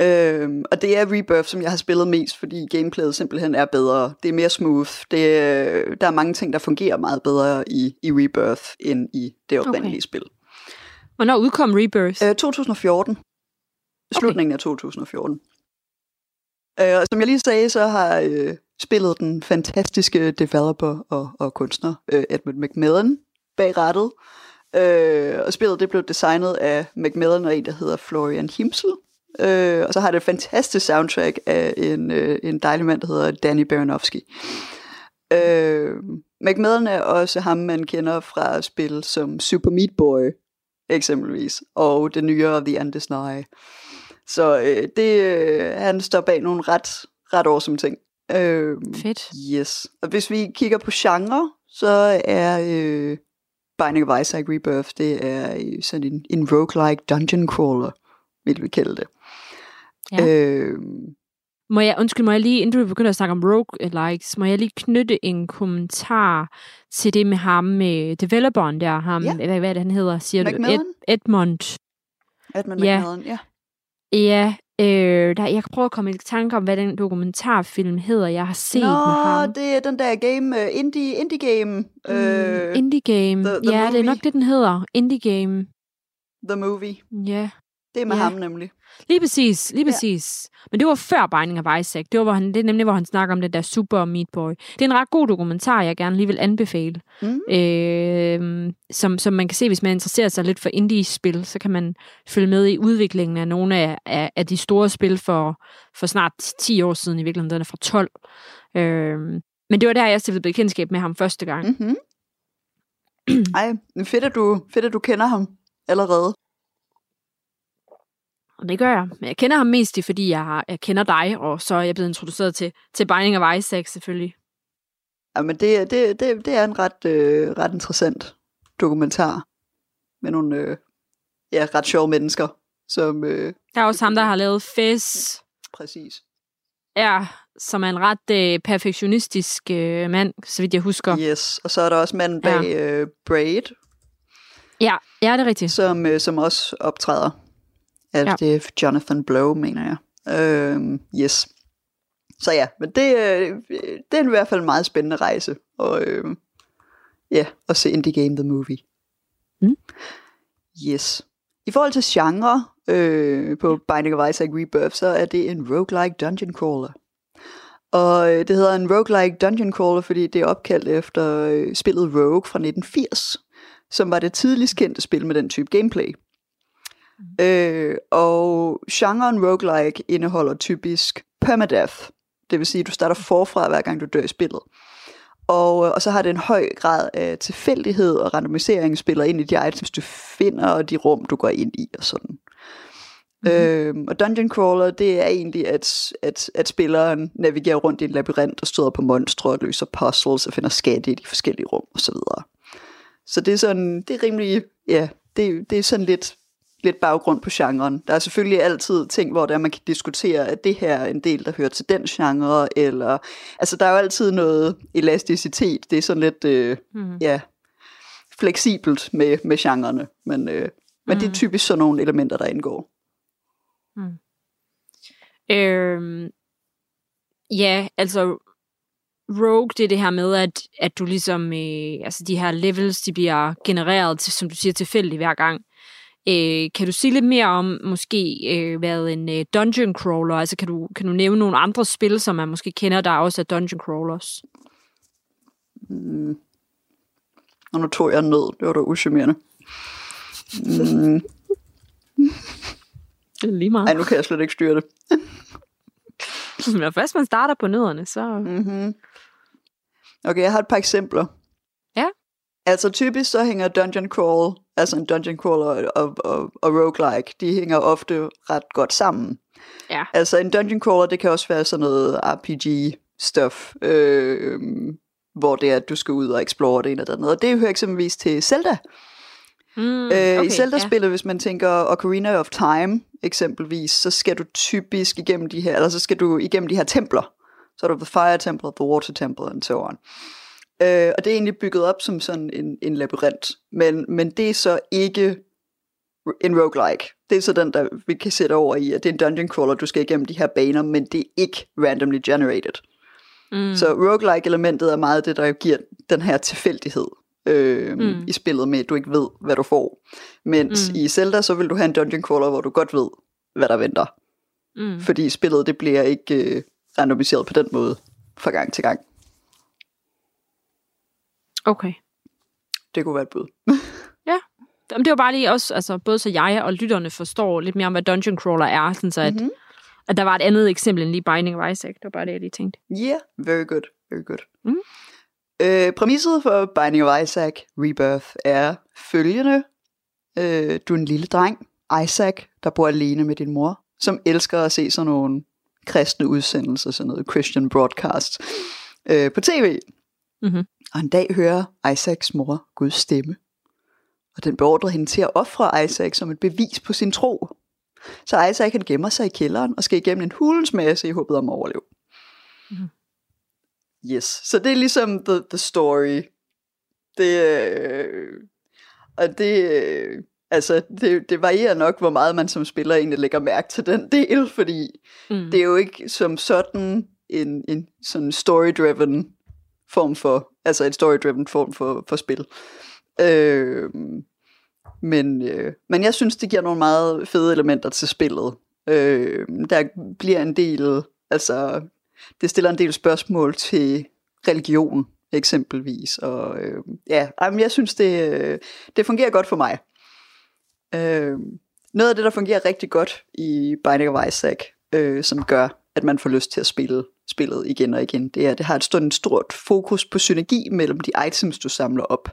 Speaker 4: Øhm, og det er Rebirth, som jeg har spillet mest, fordi gameplayet simpelthen er bedre. Det er mere smooth. Det, er- der er mange ting, der fungerer meget bedre i, i Rebirth, end i det oprindelige
Speaker 3: okay.
Speaker 4: spil.
Speaker 3: Hvornår udkom Rebirth?
Speaker 4: Øh, 2014. Slutningen af 2014. Øh, som jeg lige sagde, så har øh, spillet den fantastiske developer og, og kunstner øh, Edmund McMillan bag rattet. Øh, og spillet det blev designet af McMillan og en, der hedder Florian Himsel. Øh, og så har det et fantastisk soundtrack af en, øh, en dejlig mand, der hedder Danny Baranowski. Øh, McMillan er også ham, man kender fra spil som Super Meat Boy, eksempelvis, og det nyere The End is Nigh. Så øh, det, øh, han står bag nogle ret, ret awesome ting. Øh,
Speaker 3: Fedt.
Speaker 4: yes. Og hvis vi kigger på genre, så er øh, Binding of Isaac Rebirth, det er øh, sådan en, en roguelike dungeon crawler, vil vi kalde det.
Speaker 3: Ja.
Speaker 4: Øh,
Speaker 3: Må jeg, undskyld, må jeg lige, inden du begynder at snakke om roguelikes, må jeg lige knytte en kommentar til det med ham, med developeren der, ham,
Speaker 4: Ja.
Speaker 3: hvad, hvad det, han hedder, siger du?
Speaker 4: Macmillan?
Speaker 3: Ed, Edmund.
Speaker 4: Edmund
Speaker 3: Ja.
Speaker 4: Macmillan, ja.
Speaker 3: Ja, øh, der, jeg kan prøve at komme i tanke om, hvad den dokumentarfilm hedder, jeg har set
Speaker 4: Nå,
Speaker 3: med ham.
Speaker 4: det er den der game, uh, indie, indie game,
Speaker 3: Mm,
Speaker 4: øh,
Speaker 3: Indie Game.
Speaker 4: The- The
Speaker 3: ja, det er
Speaker 4: Movie.
Speaker 3: nok det, den hedder. Indie Game.
Speaker 4: The Movie.
Speaker 3: Ja.
Speaker 4: Det er med
Speaker 3: Ja.
Speaker 4: ham nemlig.
Speaker 3: Lige præcis, lige
Speaker 4: Ja.
Speaker 3: præcis. Men det var før Binding of Isaac. Det, var, hvor han, det er nemlig, hvor han snakker om det der Super Meat Boy. Det er en ret god dokumentar, jeg gerne lige vil anbefale.
Speaker 4: Mm.
Speaker 3: Øh, som, som man kan se, hvis man interesserer sig lidt for indie-spil, så kan man følge med i udviklingen af nogle af, af, af de store spil for, for snart 10 år siden, i virkeligheden. Den er fra 12. Øh, men det var der, jeg stiftede bekendtskab med ham første gang.
Speaker 4: Mm-hmm. Ej, fedt at, du, fedt, at du kender ham allerede.
Speaker 3: Og det gør jeg. Men jeg kender ham mest, fordi jeg, har, jeg kender dig, og så er jeg blevet introduceret til, til Binding of Isaac selvfølgelig.
Speaker 4: Ja, men det, det, det, det er en ret, øh, ret interessant dokumentar med nogle øh, ja, ret sjove mennesker, som øh,
Speaker 3: Der er også ham, der har lavet Fez,
Speaker 4: præcis.
Speaker 3: ja, som er en ret øh, perfektionistisk øh, mand, så vidt jeg husker.
Speaker 4: Yes, og så er der også manden bag ja. øh, Braid,
Speaker 3: Ja, ja, det er rigtigt.
Speaker 4: som, øh, som også optræder. At
Speaker 3: Ja.
Speaker 4: det er Jonathan Blow, mener jeg. Øh, yes. Så ja, men det, øh, det er i hvert fald en meget spændende rejse. Og øh, ja, at se Indie Game The Movie.
Speaker 3: Mm.
Speaker 4: Yes. I forhold til genre øh, på Binding of Isaac Rebirth, så er det en roguelike dungeon crawler. Og øh, det hedder en roguelike dungeon crawler, fordi det er opkaldt efter øh, spillet Rogue fra 1980, som var det tidligst kendte spil med den type gameplay. Mm. Øh, og genren roguelike indeholder typisk permadeath, det vil sige, at du starter forfra hver gang du dør i spillet. Og, øh, og så har det en høj grad af tilfældighed og randomisering spiller ind i de items, du finder, og de rum, du går ind i og sådan. Mm. Øhm, og Dungeon Crawler, det er egentlig, at, at, at spilleren navigerer rundt i en labyrint og støder på monstre og løser puzzles og finder skatte i de forskellige rum osv. Så, videre. så det er sådan, det er rimelig, ja, det, det er sådan lidt, lidt baggrund på genren. Der er selvfølgelig altid ting, hvor der man kan diskutere, at det her er en del, der hører til den genre, eller, altså der er jo altid noget elasticitet, det er sådan lidt, øh,
Speaker 3: Mm.
Speaker 4: ja, fleksibelt med, med genrerne, men, øh, men det er
Speaker 3: Mm.
Speaker 4: typisk sådan nogle elementer, der indgår.
Speaker 3: Øhm, ja, altså Rogue, det er det her med, at, at du ligesom, øh, altså de her levels, de bliver genereret, til, som du siger, tilfældigt hver gang. Øh, kan du sige lidt mere om måske, øh, hvad en øh, dungeon crawler, altså kan du, kan du nævne nogle andre spil, som man måske kender, der også er dungeon crawlers?
Speaker 4: Mm. Og nu tog jeg nød, det var da uschammerende. Mm.
Speaker 3: Det er lige meget.
Speaker 4: Ej, nu kan jeg slet ikke styre det.
Speaker 3: Men først man starter på nødderne, så...
Speaker 4: Mm-hmm. Okay, jeg har et par eksempler.
Speaker 3: Ja.
Speaker 4: Altså typisk så hænger dungeon crawl, altså en dungeon crawler og, og, og roguelike, de hænger ofte ret godt sammen.
Speaker 3: Ja.
Speaker 4: Altså en dungeon crawler, det kan også være sådan noget RPG-stuff, øh, hvor det er, at du skal ud og explore det ene og det andet. Og det hører eksempelvis til Zelda.
Speaker 3: Mm,
Speaker 4: Øh, I
Speaker 3: ja.
Speaker 4: Zelda-spillet, hvis man tænker Ocarina of Time eksempelvis, så skal du typisk igennem de her, eller så skal du igennem de her templer. Så er du The Fire Temple, The Water Temple, and so on. Øh, og det er egentlig bygget op som sådan en, en labyrint. Men, men det er så ikke en roguelike. Det er så den, der vi kan sætte over i, at det er en dungeon crawler, du skal igennem de her baner, men det er ikke randomly generated.
Speaker 3: Mm.
Speaker 4: Så roguelike-elementet er meget det, der giver den her tilfældighed øh,
Speaker 3: Mm.
Speaker 4: i spillet med, at du ikke ved, hvad du får. Mens mm. i Zelda, så vil du have en dungeon crawler, hvor du godt ved, hvad der venter.
Speaker 3: mm.
Speaker 4: Fordi spillet, det bliver ikke øh, randomiseret på den måde fra gang til gang.
Speaker 3: Okay.
Speaker 4: Det kunne være et bud.
Speaker 3: Jamen, det var bare lige også, altså både så jeg og lytterne forstår lidt mere om, hvad Dungeon Crawler er, sådan så at,
Speaker 4: Mhm.
Speaker 3: at der var et andet eksempel end lige Binding of Isaac. Det var bare det, jeg lige tænkte.
Speaker 4: Yeah, very good, very good.
Speaker 3: Mm.
Speaker 4: Øh, præmisset for Binding of Isaac Rebirth er følgende. Øh, du er en lille dreng, Isaac, der bor alene med din mor, som elsker at se sådan nogle kristne udsendelser, sådan noget Christian broadcast øh, på tv.
Speaker 3: Mhm.
Speaker 4: Og en dag hører Isaacs mor Guds stemme. Og den beordrer hende til at ofre Isaac som et bevis på sin tro. Så Isaac han gemmer sig i kælderen og skal igennem en hulens masse i håbet om at overleve.
Speaker 3: Mhm.
Speaker 4: Yes, så det er ligesom the, the story. Det, øh, og det, øh, altså, det, det varierer nok, hvor meget man som spiller egentlig lægger mærke til den del, fordi
Speaker 3: Mm.
Speaker 4: det er jo ikke som sådan en, en sådan story-driven form for, altså et story-driven form for, for spil. Øh, men, øh, men jeg synes, det giver nogle meget fede elementer til spillet. Øh, der bliver en del, altså, det stiller en del spørgsmål til religion, eksempelvis. Og øh, ja, jamen, jeg synes, det, øh, det fungerer godt for mig. Øh, noget af det, der fungerer rigtig godt i Binding of Isaac, øh, som gør, at man får lyst til at spille spillet igen og igen, det er, det har et stort, stort fokus på synergi mellem de items, du samler op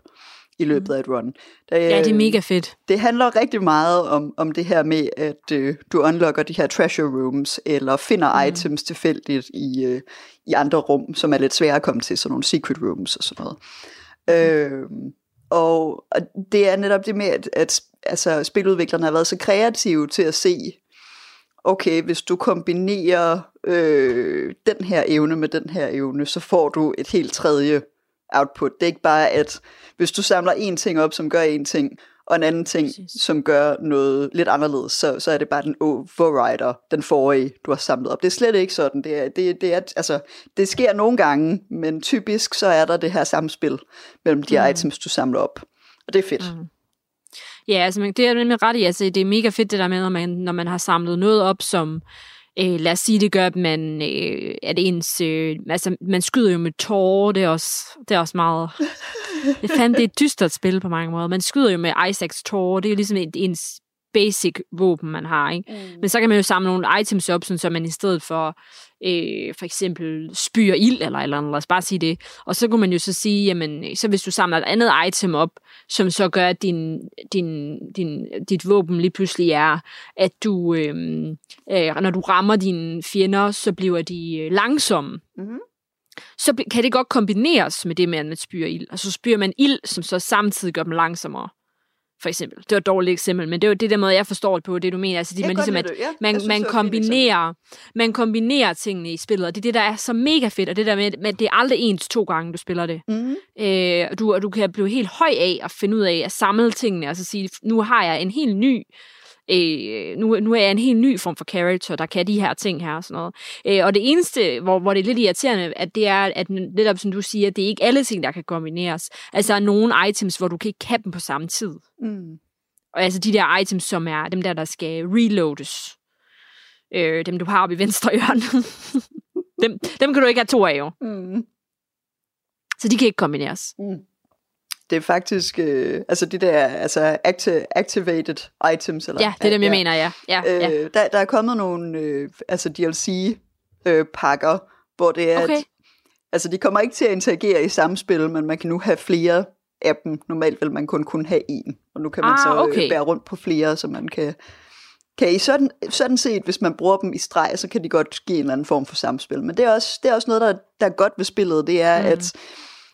Speaker 4: i løbet af et run.
Speaker 3: Der, ja, det er mega fedt.
Speaker 4: Det handler rigtig meget om, om det her med, at øh, du unlocker de her treasure rooms, eller finder mm. items tilfældigt i, øh, i andre rum, som er lidt svære at komme til, sådan nogle secret rooms og sådan noget. Mm. Øh, og, og det er netop det med, at, at altså, spiludviklerne har været så kreative til at se, okay, hvis du kombinerer øh, den her evne med den her evne, så får du et helt tredje output. Det er ikke bare, at hvis du samler en ting op, som gør en ting, og en anden ting, Præcis. som gør noget lidt anderledes, så, så er det bare den overrider, den forrige, du har samlet op. Det er slet ikke sådan. Det, er, det, det, er, altså, det sker nogle gange, men typisk så er der det her samspil mellem de mm. items, du samler op. Og det er fedt. Mm.
Speaker 3: Ja, altså det er nemlig ret i. Altså, det er mega fedt det der med, når man, når man har samlet noget op, som øh, lad os sige, det gør, at man, øh, at ens, øh, altså, man skyder jo med tårer, det er også, det er også meget, det fandt det er et dystert spil på mange måder. Man skyder jo med Isaacs tårer, det er jo ligesom et, ens basic våben, man har. Ikke? Mm. Men så kan man jo samle nogle items op, sådan, så man i stedet for øh, for eksempel spyr ild eller eller andet, lad os bare sige det. Og så kunne man jo så sige, jamen, så hvis du samler et andet item op, som så gør, at din, din, din, dit våben lige pludselig er, at du, øh, øh, når du rammer dine fjender, så bliver de øh, langsomme. Mm-hmm så kan det godt kombineres med det med, at man spyrer ild. Og så spyrer man ild, som så samtidig gør dem langsommere for eksempel. Det var et dårligt eksempel, men det var det der måde, jeg forstår det på, det du mener. Altså, det, man, ligesom, at ja, man, man, kombinerer, man kombinerer tingene i spillet, og det er det, der er så mega fedt, og det der med, at det er aldrig ens to gange, du spiller det. Mm. Øh, og, du, og du kan blive helt høj af at finde ud af at samle tingene, og så sige, nu har jeg en helt ny øh, nu, nu er jeg en helt ny form for character, der kan de her ting her og sådan noget. Øh, og det eneste, hvor, hvor det er lidt irriterende, at det er, at netop som du siger, det er ikke alle ting, der kan kombineres. Altså, der er nogle items, hvor du kan ikke have dem på samme tid. Mm. Og altså de der items, som er dem der, der skal reloades. Øh, dem, du har oppe i venstre hjørne. dem, dem kan du ikke have to af, jo. Mm. Så de kan ikke kombineres. Mm
Speaker 4: det er faktisk, øh, altså de der altså acti- activated items. Eller,
Speaker 3: ja, det er dem, jeg ja. mener, ja. ja,
Speaker 4: øh,
Speaker 3: ja.
Speaker 4: Der, der er kommet nogle øh, altså DLC-pakker, øh, hvor det er, okay. at, altså de kommer ikke til at interagere i samspil, men man kan nu have flere af dem. Normalt vil man kun kunne have en, og nu kan man ah, så øh, okay. bære rundt på flere, så man kan kan I sådan, sådan set, hvis man bruger dem i streg, så kan de godt give en eller anden form for samspil. Men det er også, det er også noget, der, der er godt ved spillet, det er, mm. at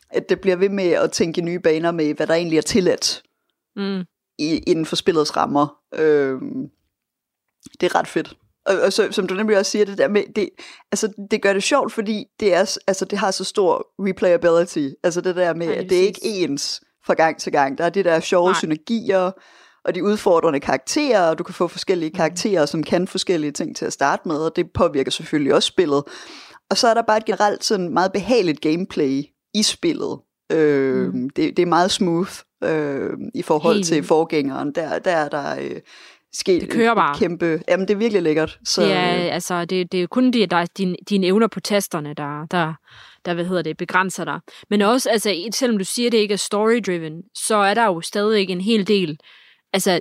Speaker 4: at det bliver ved med at tænke nye baner med, hvad der egentlig er tilladt mm. i, inden for spillets rammer. Øh, det er ret fedt. Og, og så, som du nemlig også siger, det der med, det, altså, det gør det sjovt, fordi det, er, altså, det har så stor replayability. Altså det der med, ja, det at det er ikke ens fra gang til gang. Der er det der sjove Nej. synergier, og de udfordrende karakterer, og du kan få forskellige mm. karakterer, som kan forskellige ting til at starte med, og det påvirker selvfølgelig også spillet. Og så er der bare et generelt sådan meget behageligt gameplay i spillet. Øh, mm. det, det er meget smooth øh, i forhold Helt. til forgængeren. Der, der er der øh, sket
Speaker 3: det kører bare.
Speaker 4: kæmpe... Jamen, det er virkelig lækkert.
Speaker 3: Så, er, øh, altså, det, det er kun det, der er din, dine evner på tasterne, der, der, der hvad hedder det, begrænser dig. Men også, altså, selvom du siger, det ikke er story-driven, så er der jo stadig en hel del altså,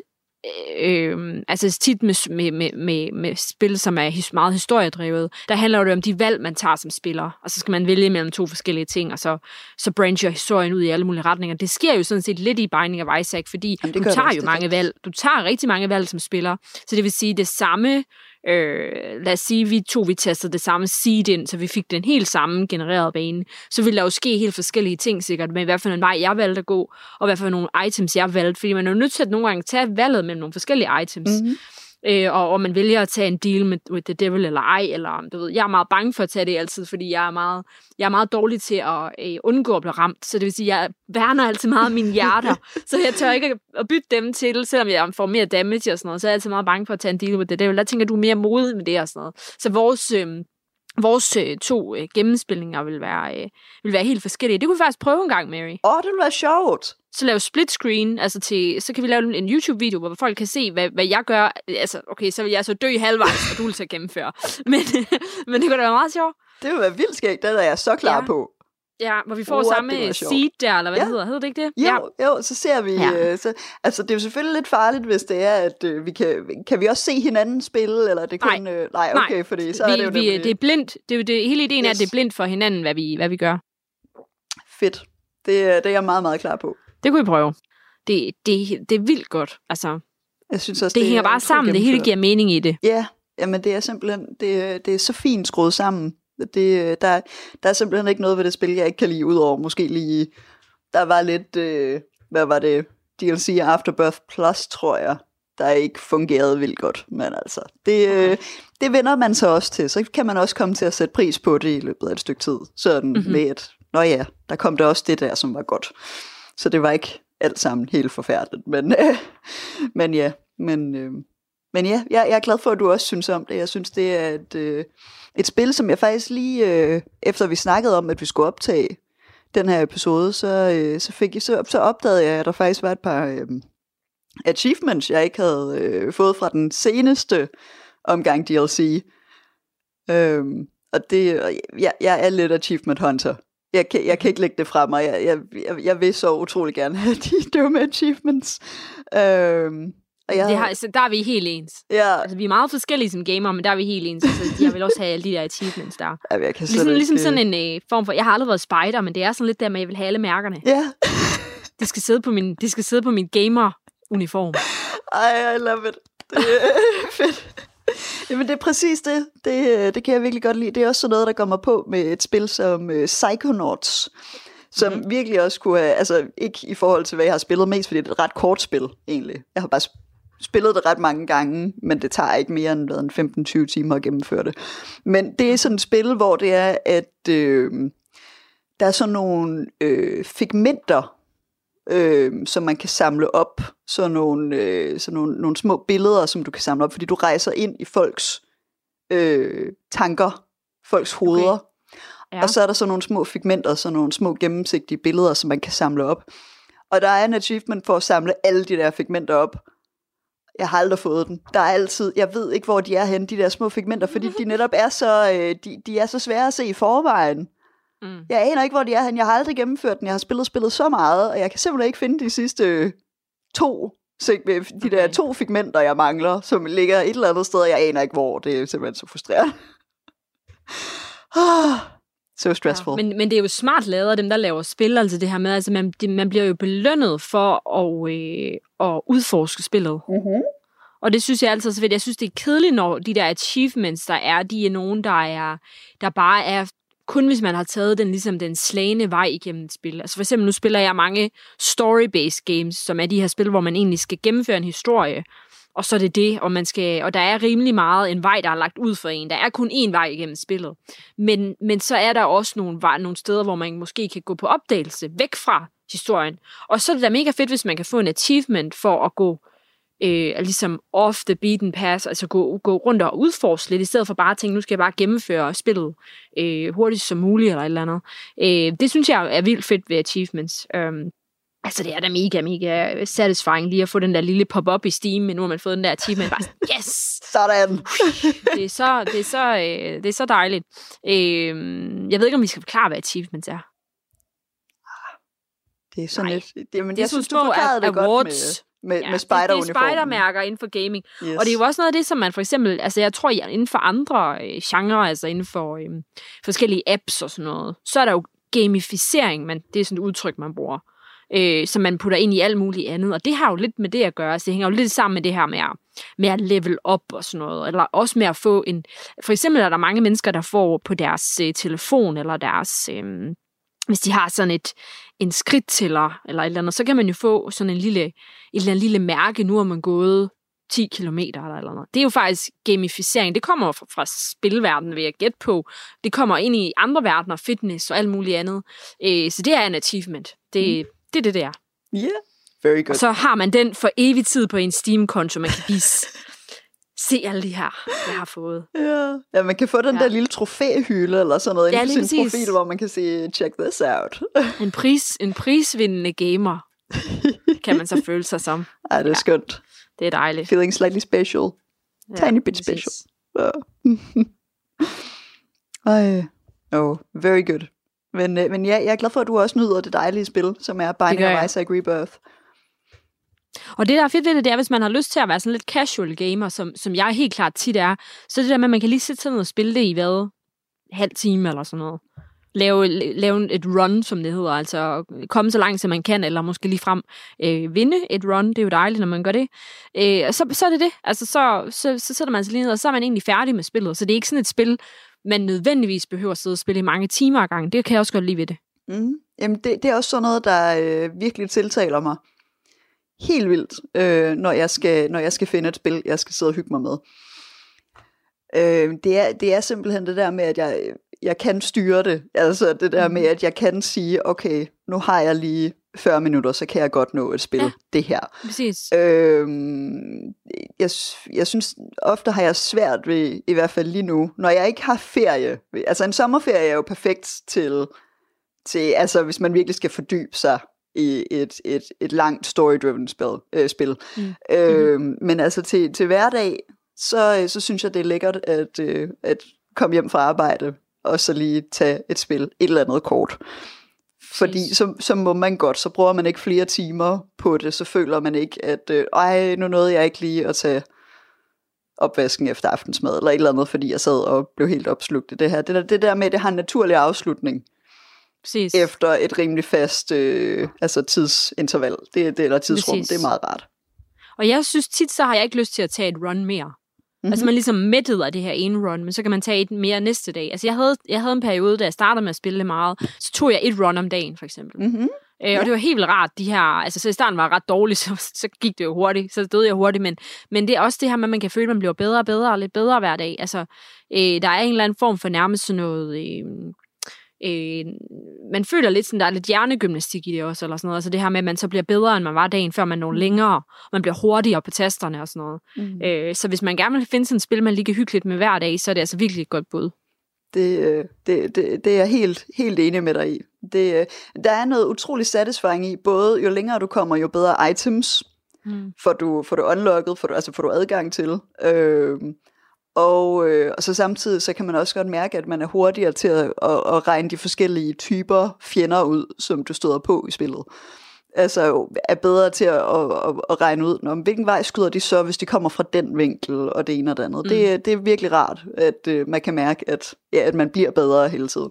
Speaker 3: øh, altså tit med, med, med, med, med spil, som er his, meget historiedrevet, der handler det om de valg, man tager som spiller, og så skal man vælge mellem to forskellige ting, og så, så brancher historien ud i alle mulige retninger. Det sker jo sådan set lidt i Binding of Isaac, fordi Jamen, du tager jo mange valg. Du tager rigtig mange valg som spiller, så det vil sige, det samme øh, lad os sige, vi to vi tastede det samme seed ind, så vi fik den helt samme genererede bane, så ville der jo ske helt forskellige ting sikkert, men hvad for en vej jeg valgte at gå, og hvad for nogle items jeg valgte, fordi man er jo nødt til at nogle gange tage valget mellem nogle forskellige items. Mm-hmm øh, og, og man vælger at tage en deal med with the devil eller ej, eller du ved, jeg er meget bange for at tage det altid, fordi jeg er meget, jeg er meget dårlig til at øh, undgå at blive ramt, så det vil sige, jeg værner altid meget af mine hjerter, så jeg tør ikke at bytte dem til, selvom jeg får mere damage og sådan noget, så er jeg altid meget bange for at tage en deal with the devil. Der tænker du er mere modig med det og sådan noget. Så vores... Øh, vores øh, to øh, gennemspilninger vil være, øh, vil være helt forskellige. Det kunne vi faktisk prøve en gang, Mary.
Speaker 4: Åh, oh, det ville være sjovt.
Speaker 3: Så lave split screen, altså til, så kan vi lave en YouTube-video, hvor folk kan se, hvad, hvad jeg gør. Altså, okay, så vil jeg så dø i halvvejs, og du vil så gennemføre. Men, men det kunne da være meget sjovt.
Speaker 4: Det vil være vildt skægt, det er jeg så klar
Speaker 3: Ja.
Speaker 4: på.
Speaker 3: Ja, hvor vi får
Speaker 4: What,
Speaker 3: samme seed der, eller hvad
Speaker 4: Ja.
Speaker 3: det hedder. Hedder det ikke det?
Speaker 4: Jo, ja. jo, så ser vi...
Speaker 3: Ja.
Speaker 4: Øh, så, altså, det er jo selvfølgelig lidt farligt, hvis det er, at øh, vi kan... Kan vi også se hinanden spille, eller er det kun...
Speaker 3: Nej.
Speaker 4: Øh, nej,
Speaker 3: Nej.
Speaker 4: okay, fordi så
Speaker 3: vi,
Speaker 4: er det jo
Speaker 3: vi,
Speaker 4: nemlig
Speaker 3: det er blindt. Det er det, hele ideen yes. er, at det er blindt for hinanden, hvad vi, hvad vi gør.
Speaker 4: fedt. Det, det er jeg meget, meget klar på.
Speaker 3: Det kunne vi prøve. Det, det, det er vildt godt. Altså,
Speaker 4: Jeg synes også,
Speaker 3: det, det hænger
Speaker 4: er
Speaker 3: bare sammen. Det hele giver mening i det.
Speaker 4: Ja, jamen det er simpelthen, det, det er så fint skruet sammen. Det, der, der er simpelthen ikke noget ved det spil, jeg ikke kan lide, udover måske lige, der var lidt, øh, hvad var det, DLC Afterbirth Plus, tror jeg, der ikke fungerede vildt godt. Men altså, det,
Speaker 3: Okay.
Speaker 4: okay. det vender man så også til. Så kan man også komme til at sætte pris på det i løbet af et stykke tid. Sådan
Speaker 3: Mhm.
Speaker 4: mm-hmm. med et, nå ja, der kom der også det der, som var godt. Så det var ikke alt sammen helt forfærdeligt. Men, øh, men ja, men, øh, men ja, jeg, jeg er glad for, at du også synes om det. Jeg synes, det er et, øh, et spil, som jeg faktisk lige, øh, efter vi snakkede om, at vi skulle optage den her episode, så, øh, så, fik jeg, så, så opdagede jeg, at der faktisk var et par øh, achievements, jeg ikke havde øh, fået fra den seneste omgang DLC. Øh, og det, jeg, jeg er lidt achievement hunter. Jeg kan, jeg kan ikke lægge det fra mig. Jeg, jeg, jeg, jeg vil så utrolig gerne have de dumme achievements. Øhm, og jeg,
Speaker 3: det har, så der er vi helt ens.
Speaker 4: ja,
Speaker 3: Altså, vi er meget forskellige som gamer, men der er vi helt ens. Altså, jeg vil også have alle de der achievements der.
Speaker 4: jeg, jeg kan
Speaker 3: Ligesom, ligesom sådan en øh, form for... Jeg har aldrig været spider, men det er sådan lidt der med, at jeg vil have alle mærkerne.
Speaker 4: Ja,
Speaker 3: Det skal sidde på min, det skal sidde på min gamer-uniform.
Speaker 4: ej, I love it. Det er fedt. Jamen, det er præcis det. det. øh, Det kan jeg virkelig godt lide. Det er også sådan noget, der kommer på med et spil som uh, Psychonauts, som
Speaker 3: Mhm.
Speaker 4: mm-hmm. virkelig også kunne have, altså ikke i forhold til, hvad jeg har spillet mest, fordi det er et ret kort spil, egentlig. Jeg har bare sp- spillet det ret mange gange, men det tager ikke mere end hvad, en 15-20 timer at gennemføre det. Men det er sådan et spil, hvor det er, at øh, der er sådan nogle øh, figmenter, øh, som man kan samle op. Sådan nogle, øh, sådan nogle, nogle små billeder, som du kan samle op, fordi du rejser ind i folks øh, tanker, folks hoveder. Okay.
Speaker 3: Ja.
Speaker 4: Og så er der sådan nogle små figmenter, sådan nogle små gennemsigtige billeder, som man kan samle op. Og der er en achievement for at samle alle de der figmenter op. Jeg har aldrig fået den. Der er altid, jeg ved ikke, hvor de er henne, de der små figmenter, fordi de netop er så, øh, de, de er så svære at se i forvejen.
Speaker 3: Mm.
Speaker 4: Jeg aner ikke, hvor de er henne. Jeg har aldrig gennemført den. Jeg har spillet spillet så meget, og jeg kan simpelthen ikke finde de sidste to seg- de der
Speaker 3: Okay.
Speaker 4: to figmenter, jeg mangler, som ligger et eller andet sted, og jeg aner ikke, hvor. Det er simpelthen så frustrerende. So stressful.
Speaker 3: Ja, men, men det er jo smart lavet af dem, der laver spil, altså det her med, altså man, det, man bliver jo belønnet for at, øh, at udforske spillet.
Speaker 4: mm-hmm.
Speaker 3: Og det synes jeg altid er så fedt. Jeg synes, det er kedeligt, når de der achievements, der er, de er nogen, der er, der bare er kun hvis man har taget den, ligesom den slagende vej igennem et spil. Altså for eksempel, nu spiller jeg mange story-based games, som er de her spil, hvor man egentlig skal gennemføre en historie, og så er det det, og, man skal, og der er rimelig meget en vej, der er lagt ud for en. Der er kun én vej igennem spillet. Men, men så er der også nogle, vej, nogle steder, hvor man måske kan gå på opdagelse væk fra historien. Og så er det da mega fedt, hvis man kan få en achievement for at gå øh, ligesom off the beaten path, altså gå, gå rundt og udforske lidt, i stedet for bare at tænke, nu skal jeg bare gennemføre spillet øh, hurtigt som muligt, eller et eller andet. Øh, det synes jeg er vildt fedt ved achievements. Um, altså, det er da mega, mega satisfying lige at få den der lille pop-up i Steam, men nu har man fået den der achievement, bare sådan, yes!
Speaker 4: Sådan.
Speaker 3: Det er så, det er så, øh, det er så dejligt. Øh, jeg ved ikke, om vi skal forklare, hvad achievements er.
Speaker 4: Det er sådan
Speaker 3: Nej.
Speaker 4: lidt... Det, men
Speaker 3: Det er
Speaker 4: jeg synes, du forklarede det godt med, med,
Speaker 3: Ja,
Speaker 4: med
Speaker 3: det, det er spidermærker inden for gaming.
Speaker 4: Yes.
Speaker 3: Og det er jo også noget af det, som man for eksempel, altså jeg tror, inden for andre øh, genrer, altså inden for øh, forskellige apps og sådan noget, så er der jo gamificering, men det er sådan et udtryk, man bruger, øh, som man putter ind i alt muligt andet. Og det har jo lidt med det at gøre, altså det hænger jo lidt sammen med det her med at, med at level op og sådan noget, eller også med at få en, for eksempel er der mange mennesker, der får på deres øh, telefon, eller deres, øh, hvis de har sådan et, en skridttæller, eller et eller andet, så kan man jo få sådan en lille, et eller andet lille mærke, nu har man gået 10 kilometer eller eller andet. Det er jo faktisk gamificering. Det kommer fra, fra spilverdenen, vil jeg gætte på. Det kommer ind i andre verdener, fitness og alt muligt andet. Øh, så det er en achievement. Det, mm. det er det der.
Speaker 4: Yeah. Very
Speaker 3: Og
Speaker 4: good.
Speaker 3: så har man den for evig tid på en Steam-konto, man kan vise. Se alle de her, jeg har fået.
Speaker 4: Ja. ja, man kan få den
Speaker 3: Ja.
Speaker 4: der lille trofæhylde eller sådan noget
Speaker 3: Ja,
Speaker 4: ja, inde på sin
Speaker 3: præcis.
Speaker 4: profil, hvor man kan sige, check this out.
Speaker 3: En, pris, en prisvindende gamer. kan man så føle sig som.
Speaker 4: Ej, det er
Speaker 3: Ja.
Speaker 4: skønt.
Speaker 3: Det er dejligt.
Speaker 4: Feeling slightly special. Tiny bit
Speaker 3: præcis.
Speaker 4: special. Ja. Ej. Oh, very good. Men, øh, men ja, jeg er glad for, at du også nyder det dejlige spil, som er Binding of. Isaac Rebirth.
Speaker 3: Og det, der er fedt ved det, det er, hvis man har lyst til at være sådan lidt casual gamer, som, som jeg helt klart tit er, så det der med, at man kan lige sætte sig ned og spille det i hvad? Halv time eller sådan noget. Lave, lave et run, som det hedder, altså komme så langt, som man kan, eller måske lige frem øh, vinde et run. Det er jo dejligt, når man gør det. Øh, og så, så er det det. Altså, så, så, så sætter man sig lige ned, og så er man egentlig færdig med spillet. Så det er ikke sådan et spil, man nødvendigvis behøver at sidde og spille i mange timer ad gangen. Det kan jeg også godt lide ved det.
Speaker 4: Mm. Jamen, det, det er også sådan noget, der øh, virkelig tiltaler mig helt vildt, øh, når, jeg skal, når jeg skal finde et spil, jeg skal sidde og hygge mig med. Øh, det, er, det er simpelthen det der med, at jeg, jeg kan styre det. Altså det der med, at jeg kan sige, okay, nu har jeg lige 40 minutter, så kan jeg godt nå et spil,
Speaker 3: Ja.
Speaker 4: ja. det her.
Speaker 3: Præcis.
Speaker 4: Øhm, jeg, jeg synes, ofte har jeg svært ved, i hvert fald lige nu, når jeg ikke har ferie. Altså en sommerferie er jo perfekt til, til altså hvis man virkelig skal fordybe sig i et, et, et langt story-driven spil. Øh, spil.
Speaker 3: Mm.
Speaker 4: Øhm, men altså til, til hverdag, så, så synes jeg, det er lækkert at, øh, at komme hjem fra arbejde, og så lige tage et spil, et eller andet kort. Fordi så, så må man godt, så bruger man ikke flere timer på det, så føler man ikke, at øh, ej, nu nåede jeg ikke lige at tage opvasken efter aftensmad, eller et eller andet, fordi jeg sad og blev helt opslugt i det her. Det der, det der med, at det har en naturlig afslutning
Speaker 3: Præcis.
Speaker 4: efter et rimelig fast øh, altså tidsinterval, det, det, eller tidsrum,
Speaker 3: Præcis.
Speaker 4: det er meget rart.
Speaker 3: Og jeg synes tit, så har jeg ikke lyst til at tage et run mere. Mm-hmm. Altså man ligesom mættet af det her ene run, men så kan man tage et mere næste dag. Altså jeg havde, jeg havde en periode, da jeg startede med at spille det meget, så tog jeg et run om dagen, for eksempel.
Speaker 4: Mm-hmm.
Speaker 3: Øh, og det var helt vildt rart, de her, altså så i starten var ret dårlig, så, så gik det jo hurtigt, så døde jeg hurtigt, men, men det er også det her med, at man kan føle, at man bliver bedre og bedre og lidt bedre hver dag. Altså, øh, der er en eller anden form for nærmest sådan noget, øh, øh, man føler lidt sådan, der er lidt hjernegymnastik i det også, eller sådan noget. Altså det her med, at man så bliver bedre, end man var dagen før, man når længere, man bliver hurtigere på tasterne og sådan noget.
Speaker 4: Mm.
Speaker 3: Øh, så hvis man gerne vil finde sådan et spil, man lige kan hygge lidt med hver dag, så er det altså virkelig et godt bud.
Speaker 4: Det, øh, det, det, det er jeg helt, helt enig med dig i. Det, øh, der er noget utrolig satisfying i, både jo længere du kommer, jo bedre items
Speaker 3: Mm.
Speaker 4: får du, får du unlocket, får du, altså får du adgang til. Øh, og, øh, og så samtidig, så kan man også godt mærke, at man er hurtigere til at, at, at regne de forskellige typer fjender ud, som du støder på i spillet. Altså er bedre til at, at, at, at regne ud, om hvilken vej skyder de så, hvis de kommer fra den vinkel, og det ene og det andet. Mm. Det, er- det er virkelig rart, at uh, man kan mærke, at, ja, at man bliver bedre hele tiden.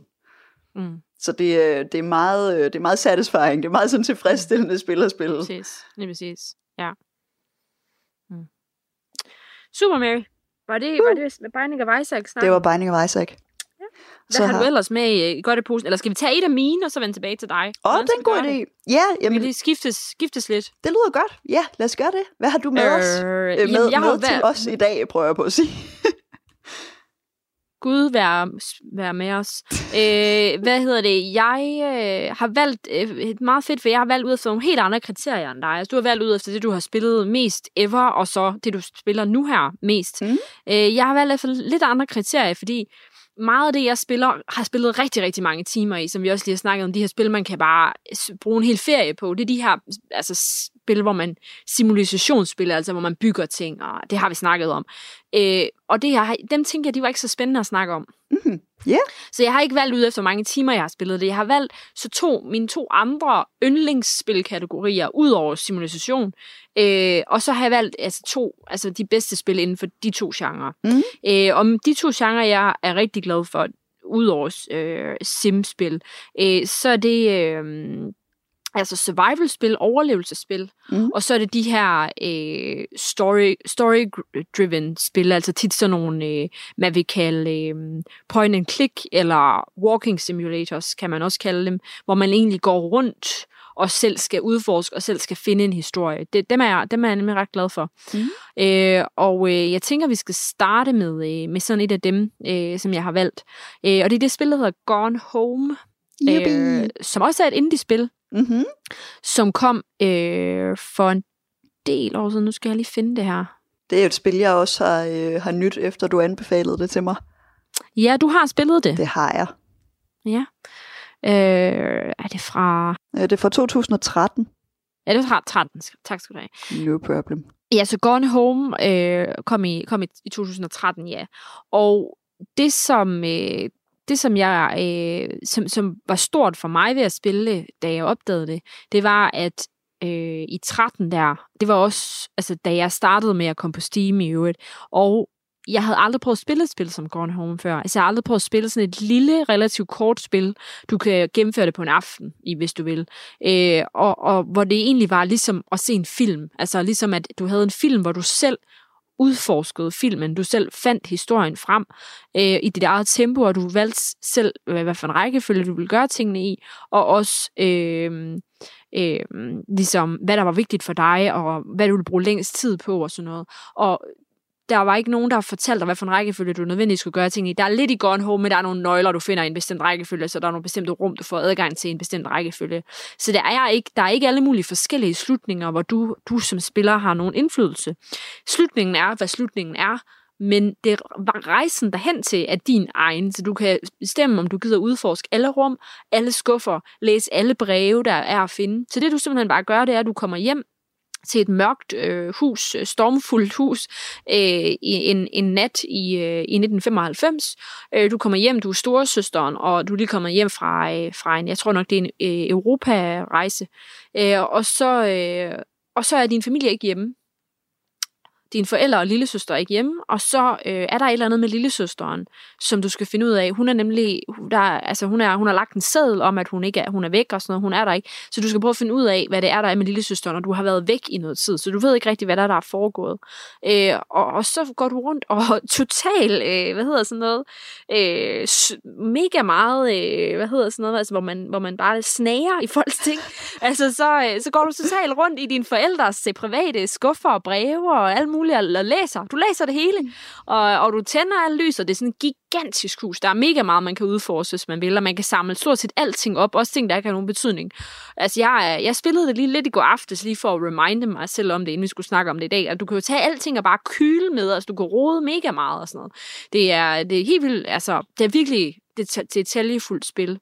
Speaker 3: Mm.
Speaker 4: Så det, er- det, er meget, øh, det er meget satisfying. Det er meget sådan tilfredsstillende spil at spille.
Speaker 3: Præcis. Lige præcis. Ja. Mm. Super Mary. Var det, var det Binding of Isaac snart?
Speaker 4: Det var Binding of Isaac.
Speaker 3: Hvad har du ellers med i godt i posen? Eller skal vi tage et af mine, og så vende tilbage til dig?
Speaker 4: Åh,
Speaker 3: Hvordan
Speaker 4: det er en god
Speaker 3: vi
Speaker 4: idé.
Speaker 3: det?
Speaker 4: Ja,
Speaker 3: Vi
Speaker 4: jamen,
Speaker 3: kan lige skiftes, skiftes lidt.
Speaker 4: det lyder godt. Ja, lad os gøre det. Hvad har du med os?
Speaker 3: Øh,
Speaker 4: Øh,
Speaker 3: jamen,
Speaker 4: med
Speaker 3: jeg har
Speaker 4: med til
Speaker 3: været-
Speaker 4: os i dag, prøver jeg på at sige.
Speaker 3: Gud være, være med os. øh, hvad hedder det? Jeg øh, har valgt øh, et meget fedt, for jeg har valgt ud efter nogle helt andre kriterier end dig. Altså, du har valgt ud efter det, du har spillet mest ever, og så det, du spiller nu her mest.
Speaker 4: Mm.
Speaker 3: Øh, jeg har valgt efter lidt andre kriterier, fordi meget af det, jeg spiller, har spillet rigtig, rigtig mange timer i, som vi også lige har snakket om, de her spil, man kan bare bruge en hel ferie på. Det er de her altså, spil, hvor man simulationsspil, altså hvor man bygger ting, og det har vi snakket om. Øh, og det, jeg, har- dem tænker jeg, de var ikke så spændende at snakke om.
Speaker 4: Mhm. Ja.
Speaker 3: Så jeg har ikke valgt ud efter, hvor mange timer jeg har spillet det. Jeg har valgt så to, mine to andre yndlingsspilkategorier, ud over simulation. Øh, og så har jeg valgt altså, to, altså de bedste spil inden for de to genrer.
Speaker 4: Mhm.
Speaker 3: Øh, om de to genrer, jeg er rigtig glad for, ud over øh, simspil, øh, så er det... Øh, altså survival-spil, overlevelsesspil,
Speaker 4: Mhm.
Speaker 3: og så er det de her øh, story, story-driven spil, altså tit sådan nogle, øh, man vil kalde øh, point and click, eller walking simulators, kan man også kalde dem, hvor man egentlig går rundt og selv skal udforske, og selv skal finde en historie. Det, dem, er jeg, dem er jeg nemlig ret glad for.
Speaker 4: Mhm.
Speaker 3: Øh, og øh, jeg tænker, vi skal starte med, øh, med sådan et af dem, øh, som jeg har valgt. Øh, og det er det spil, der hedder Gone Home, øh, som også er et indie-spil,
Speaker 4: Mm-hmm.
Speaker 3: som kom øh, for en del år siden. Nu skal jeg lige finde det her.
Speaker 4: Det er et spil, jeg også har, øh, har nyt, efter du anbefalede det til mig.
Speaker 3: Ja, du har spillet det.
Speaker 4: Det har jeg.
Speaker 3: Ja. Øh, er det fra...
Speaker 4: Øh, Det er fra 2013.
Speaker 3: Ja, det var 13. Tak skal du have.
Speaker 4: No problem.
Speaker 3: Ja, så Gone Home øh, kom, i, kom i, i 2013, ja. Og det, som, øh, det, som, jeg, øh, som, som var stort for mig ved at spille det, da jeg opdagede det, det var, at øh, i 13 der, det var også, altså da jeg startede med at komme på Steam i øvrigt, og jeg havde aldrig prøvet at spille et spil som Gone Home før. Altså, jeg havde aldrig prøvet at spille sådan et lille, relativt kort spil. Du kan gennemføre det på en aften, hvis du vil. Øh, og, og hvor det egentlig var ligesom at se en film. Altså ligesom at du havde en film, hvor du selv udforskede filmen. Du selv fandt historien frem øh, i dit eget tempo, og du valgte selv, øh, hvad for en rækkefølge du ville gøre tingene i, og også øh, øh, ligesom, hvad der var vigtigt for dig, og hvad du ville bruge længst tid på, og sådan noget. Og der var ikke nogen, der har fortalt dig, hvad for en rækkefølge du nødvendigvis skulle gøre ting i. Der er lidt i Gone Home, men der er nogle nøgler, du finder i en bestemt rækkefølge, så der er nogle bestemte rum, du får adgang til i en bestemt rækkefølge. Så der er, ikke, der er ikke alle mulige forskellige slutninger, hvor du, du som spiller har nogen indflydelse. Slutningen er, hvad slutningen er, men det var rejsen derhen til er din egen, så du kan bestemme, om du gider udforske alle rum, alle skuffer, læse alle breve, der er at finde. Så det du simpelthen bare gør, det er, at du kommer hjem til et mørkt øh, hus, stormfuldt hus, øh, i en, en nat i, øh, i 1995. Øh, du kommer hjem, du er storesøsteren, og du lige kommer hjem fra, øh, fra en, jeg tror nok, det er en øh, Europa-rejse. Øh, og, så, øh, og så er din familie ikke hjemme dine forældre og lillesøster er ikke hjemme, og så øh, er der et eller andet med lillesøsteren, som du skal finde ud af. Hun er nemlig, der, altså hun, er, hun har lagt en seddel om, at hun ikke er, hun er væk og sådan noget, hun er der ikke. Så du skal prøve at finde ud af, hvad det er, der er med lillesøsteren, og du har været væk i noget tid, så du ved ikke rigtig, hvad der er, der er foregået. Øh, og, og så går du rundt og total, øh, hvad hedder sådan noget, øh, mega meget, øh, hvad hedder sådan noget, altså, hvor, man, hvor man bare snager i folks ting. altså så, øh, så går du totalt rundt i dine forældres øh, private skuffer og breve og alt muligt muligt og læser. Du læser det hele, mm. og, og du tænder alle lys, og det er sådan et gigantisk hus. Der er mega meget, man kan udforske, hvis man vil, og man kan samle stort set alting op, også ting, der ikke har nogen betydning. Altså, jeg, jeg spillede det lige lidt i går aftes, lige for at reminde mig selv om det, inden vi skulle snakke om det i dag. At du kan jo tage alting og bare kyle med, altså du kan rode mega meget og sådan noget. Det er, det er helt vildt, altså, det er virkelig det detaljefuldt spil.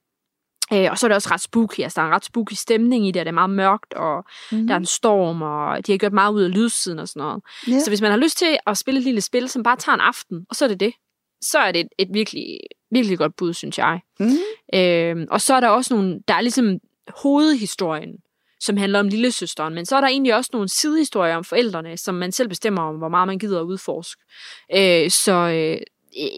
Speaker 3: Øh, og så er det også ret spooky, altså der er en ret spooky stemning i det, og det er meget mørkt, og mm. der er en storm, og de har gjort meget ud af lydsiden og sådan noget. Yeah. Så hvis man har lyst til at spille et lille spil, som bare tager en aften, og så er det det, så er det et, et virkelig, virkelig godt bud, synes jeg. Mm. Øh, og så er der også nogle, der er ligesom hovedhistorien, som handler om lillesøsteren, men så er der egentlig også nogle sidehistorier om forældrene, som man selv bestemmer om, hvor meget man gider at udforske. Øh, så, øh,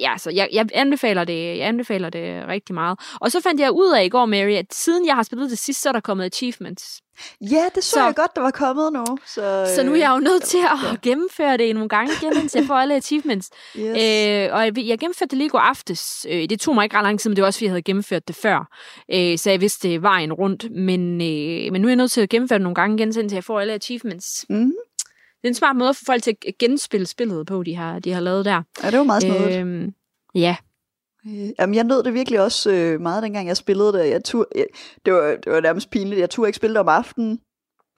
Speaker 3: ja, altså, jeg, jeg, anbefaler det, jeg anbefaler det rigtig meget. Og så fandt jeg ud af i går, Mary, at siden jeg har spillet det sidst, så er der kommet achievements.
Speaker 4: Ja, det så, så jeg godt, der var kommet nu. Så,
Speaker 3: så nu er jeg jo nødt til at ja. gennemføre det nogle gange igen, indtil jeg får alle achievements. Yes. Øh, og jeg, jeg gennemførte det lige går aftes. Øh, det tog mig ikke ret lang tid, men det var også, fordi jeg havde gennemført det før. Øh, så jeg vidste vejen rundt. Men, øh, men nu er jeg nødt til at gennemføre det nogle gange igen, indtil jeg får alle achievements. Mm. Det er en smart måde at få folk til at genspille spillet på, de har, de har lavet der.
Speaker 4: Ja, det var meget smart. Øhm,
Speaker 3: ja.
Speaker 4: Øh, jamen, jeg nød det virkelig også øh, meget, dengang jeg spillede det. Jeg tur, jeg, det, var, det var nærmest pinligt. Jeg turde ikke spille det om aftenen,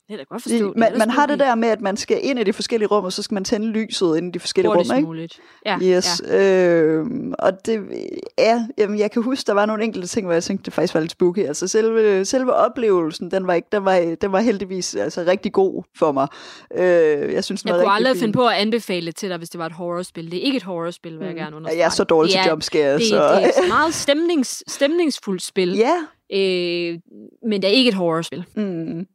Speaker 3: det er da godt forstå.
Speaker 4: Man, man har det der med, at man skal ind i de forskellige rum, og så skal man tænde lyset ind i de forskellige rum, ikke?
Speaker 3: muligt. Ja,
Speaker 4: yes. Ja. Øh, og det ja, jamen, jeg kan huske, der var nogle enkelte ting, hvor jeg tænkte, det faktisk var lidt spooky. Altså selve, selve oplevelsen, den var, ikke, den, var, den var heldigvis altså, rigtig god for mig. Øh, jeg synes,
Speaker 3: jeg kunne aldrig finde på at anbefale til dig, hvis det var et horrorspil. Det er ikke et horrorspil, vil jeg mm. gerne understrege.
Speaker 4: Jeg er så dårlig til jumpscare.
Speaker 3: Det,
Speaker 4: så.
Speaker 3: det er et meget stemnings, stemningsfuldt spil.
Speaker 4: Ja.
Speaker 3: Øh, men det er ikke et horrorspil.
Speaker 4: Mm.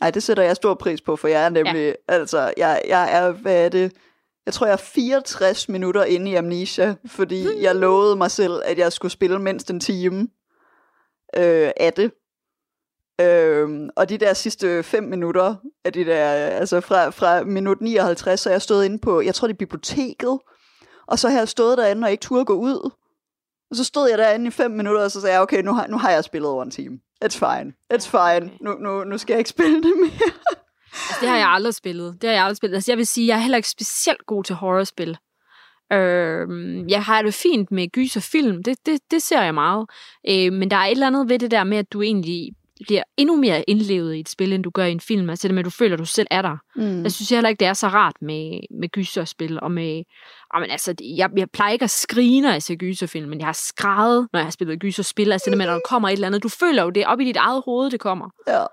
Speaker 4: Nej, det sætter jeg stor pris på, for jeg er nemlig, ja. altså, jeg, jeg er, hvad er det, jeg tror, jeg er 64 minutter inde i Amnesia, fordi jeg lovede mig selv, at jeg skulle spille mindst en time øh, af det. Øh, og de der sidste 5 minutter af de der, altså fra, fra minut 59, så er jeg stået inde på, jeg tror det er biblioteket, og så har jeg stået derinde og ikke turde gå ud. Og så stod jeg derinde i 5 minutter, og så sagde jeg, okay, nu har, nu har jeg spillet over en time. It's fine. It's fine. Nu, nu, nu skal jeg ikke spille det mere.
Speaker 3: altså, det har jeg aldrig spillet. Det har jeg aldrig spillet. Altså, jeg vil sige, jeg er heller ikke specielt god til horrorspil. Øh, jeg har det fint med gys og film. Det, det, det ser jeg meget. Øh, men der er et eller andet ved det der med, at du egentlig bliver endnu mere indlevet i et spil, end du gør i en film. Altså det med, at du føler, at du selv er der. Mm. Jeg synes heller ikke, det er så rart med, med gyserspil. Og med, men altså, jeg, jeg plejer ikke at skrige, når jeg ser gyserfilm, men jeg har skrevet, når jeg har spillet gyserspil. Altså det med, når der kommer et eller andet. Du føler jo det op i dit eget hoved, det kommer.
Speaker 4: Ja.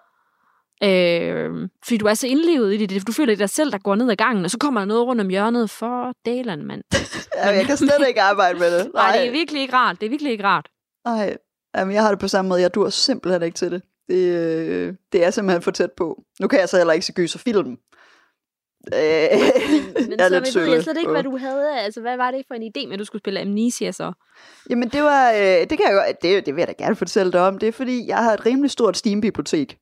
Speaker 3: Øh, fordi du er så indlevet i det. Du føler dig selv, der går ned ad gangen, og så kommer der noget rundt om hjørnet for Dalen, mand.
Speaker 4: Ja, jeg kan slet ikke arbejde med det.
Speaker 3: Nej, det er virkelig ikke rart. Det er virkelig ikke rart.
Speaker 4: Nej, Jamen, jeg har det på samme måde. Jeg dur simpelthen ikke til det. Det, øh, det er simpelthen for tæt på. Nu kan jeg så heller ikke se gys og film. Øh,
Speaker 3: Men
Speaker 4: jeg
Speaker 3: så
Speaker 4: lidt
Speaker 3: ved jeg slet ikke, hvad du havde. Altså, hvad var det for en idé med, at du skulle spille Amnesia så?
Speaker 4: Jamen, det var... Øh, det kan jeg godt... Det, det vil jeg da gerne fortælle dig om. Det er, fordi jeg har et rimelig stort Steam-bibliotek.